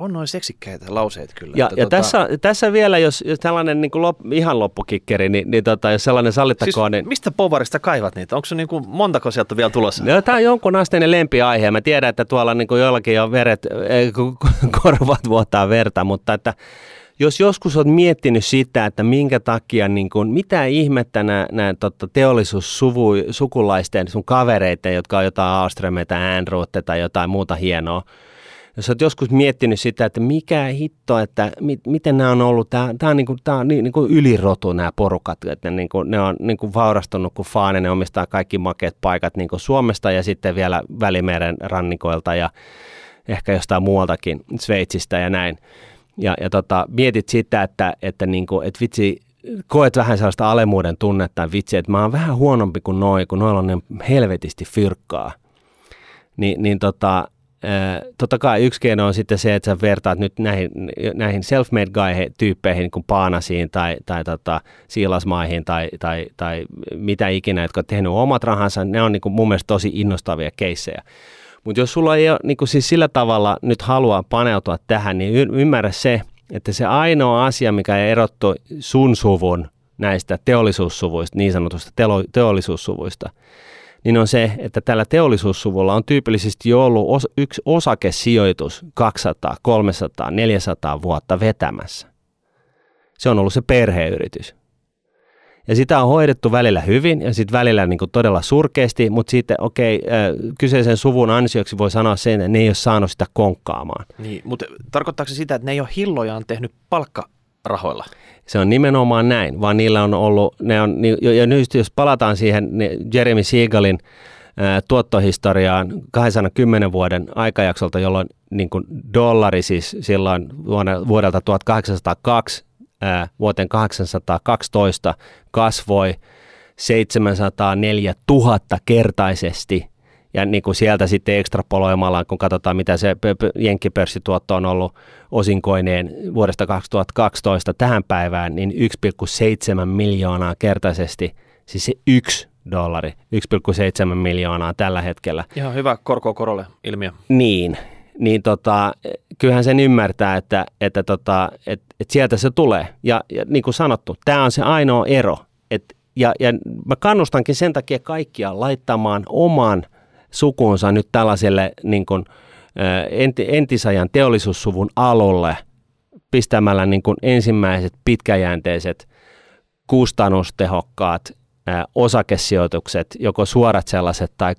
on noin seksikkäitä lauseita kyllä. Ja, ja tota... tässä, tässä vielä, jos, jos tällainen niin kuin lop, ihan loppukikkeri, niin, niin tota, jos sellainen sallittakoon, siis niin... mistä povarista kaivat niitä? Onko se niin kuin, montako sieltä vielä tulossa? No, tämä on jonkun asteinen lempiaihe. Mä tiedän, että tuolla niin kuin jollakin jo veret, korvat vuotaa verta, mutta että jos joskus olet miettinyt sitä, että minkä takia, niin kuin, mitä ihmettä nämä, nämä totta, teollisuussukulaisten, sun kavereita, jotka on jotain Austremeitä, Andrewte tai jotain muuta hienoa, jos olet joskus miettinyt sitä, että mikä hitto, että mi, miten nämä on ollut, tämä, tämä on, niin kuin, tämä on niin, niin kuin ylirotu nämä porukat, että ne, niin kuin, ne on niin kuin vaurastunut kuin faane, ne omistaa kaikki makeat paikat niin kuin Suomesta ja sitten vielä Välimeren rannikoilta ja ehkä jostain muualtakin, Sveitsistä ja näin. Ja, ja tota, mietit sitä, että, että, niin kuin, että vitsi, koet vähän sellaista alemuuden tunnetta, vitsi, että mä oon vähän huonompi kuin noi, kun noilla on ne helvetisti fyrkkaa. Ni, niin tota, totta kai yksi keino on sitten se, että sä vertaat nyt näihin, näihin self-made guy-tyyppeihin, niin kuin Paanasiin tai, tai tota, Siilasmaihin tai, tai, tai mitä ikinä, jotka on tehnyt omat rahansa, ne on niin kuin mun mielestä tosi innostavia keissejä. Mutta jos sulla ei ole niin kuin siis sillä tavalla nyt halua paneutua tähän, niin y- ymmärrä se, että se ainoa asia, mikä erottu sun suvun näistä teollisuussuvuista, niin sanotusta teollisuussuvuista, niin on se, että tällä teollisuussuvulla on tyypillisesti jo ollut os, yksi osakesijoitus 200, 300, 400 vuotta vetämässä. Se on ollut se perheyritys. Ja sitä on hoidettu välillä hyvin ja sitten välillä niin kuin todella surkeasti, mutta sitten okei, okay, kyseisen suvun ansioksi voi sanoa sen, että ne ei ole saanut sitä konkkaamaan. Niin, mutta tarkoittaako se sitä, että ne ei ole hillojaan tehnyt palkkarahoilla? Se on nimenomaan näin, vaan niillä on ollut, ne on, ja nyt jos palataan siihen Jeremy Siegelin tuottohistoriaan 210 vuoden aikajaksolta, jolloin niin kuin dollari siis silloin vuodelta 1802 ää, vuoteen 1812 kasvoi 704 000 kertaisesti ja niin kuin sieltä sitten ekstrapoloimalla, kun katsotaan mitä se jenkkipörssituotto on ollut osinkoineen vuodesta 2012 tähän päivään, niin 1,7 miljoonaa kertaisesti, siis se yksi dollari, 1,7 miljoonaa tällä hetkellä. Ihan hyvä korko korolle ilmiö. Niin, niin tota, kyllähän sen ymmärtää, että, että, tota, että, että sieltä se tulee. Ja, ja niin kuin sanottu, tämä on se ainoa ero. Et, ja, ja mä kannustankin sen takia kaikkia laittamaan oman – sukuunsa nyt tällaiselle niin kuin, entisajan teollisuussuvun alulle pistämällä niin kuin ensimmäiset pitkäjänteiset kustannustehokkaat osakesijoitukset, joko suorat sellaiset tai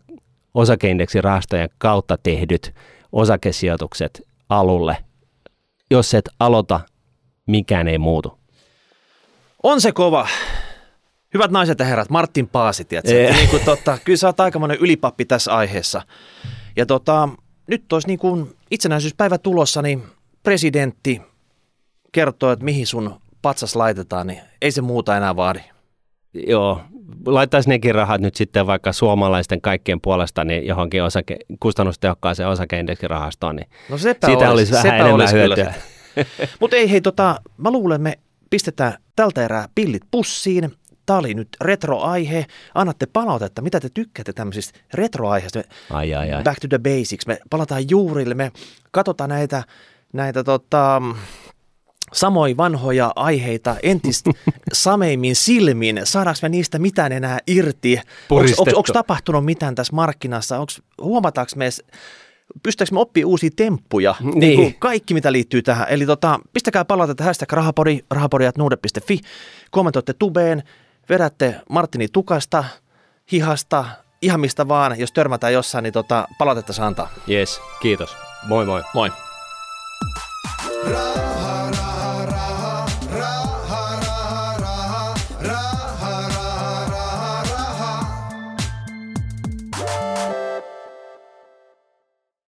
osakeindeksirahastojen kautta tehdyt osakesijoitukset alulle. Jos et aloita, mikään ei muutu. On se kova. Hyvät naiset ja herrat, Martin Paasi, tiedätkö? Niin kuin, tota, kyllä sä oot aikamoinen ylipappi tässä aiheessa. Ja tota, nyt olisi niin kuin itsenäisyyspäivä tulossa, niin presidentti kertoo, että mihin sun patsas laitetaan, niin ei se muuta enää vaadi. Joo, laittaisi nekin rahat nyt sitten vaikka suomalaisten kaikkien puolesta niin johonkin osake, kustannustehokkaaseen osakeindeksirahastoon, niin No sepä siitä olisi, olisi vähän sepä enemmän olisi hyötyä. Mutta ei hei, tota, mä luulen, me pistetään tältä erää pillit pussiin. Tämä oli nyt retroaihe. Annatte palautetta, mitä te tykkäätte tämmöisistä retroaiheista. Me Ai, ai, ai. Back to the basics. Me palataan juurille, me katsotaan näitä, näitä tota, samoin vanhoja aiheita entistä sameimmin silmin. Saadaanko me niistä mitään enää irti? Onko tapahtunut mitään tässä markkinassa? Onks, huomataanko me, edes- pystytäänkö me oppimaan uusia temppuja? Niin. Niin kuin kaikki, mitä liittyy tähän. Eli tota, pistäkää palautetta hashtag rahapodi, rahapodi.nuude.fi, kommentoitte tubeen, vedätte Martini tukasta, hihasta, ihan mistä vaan. Jos törmätään jossain, niin tota, palautetta saa antaa. Yes, kiitos. Moi moi. Moi. Rahara.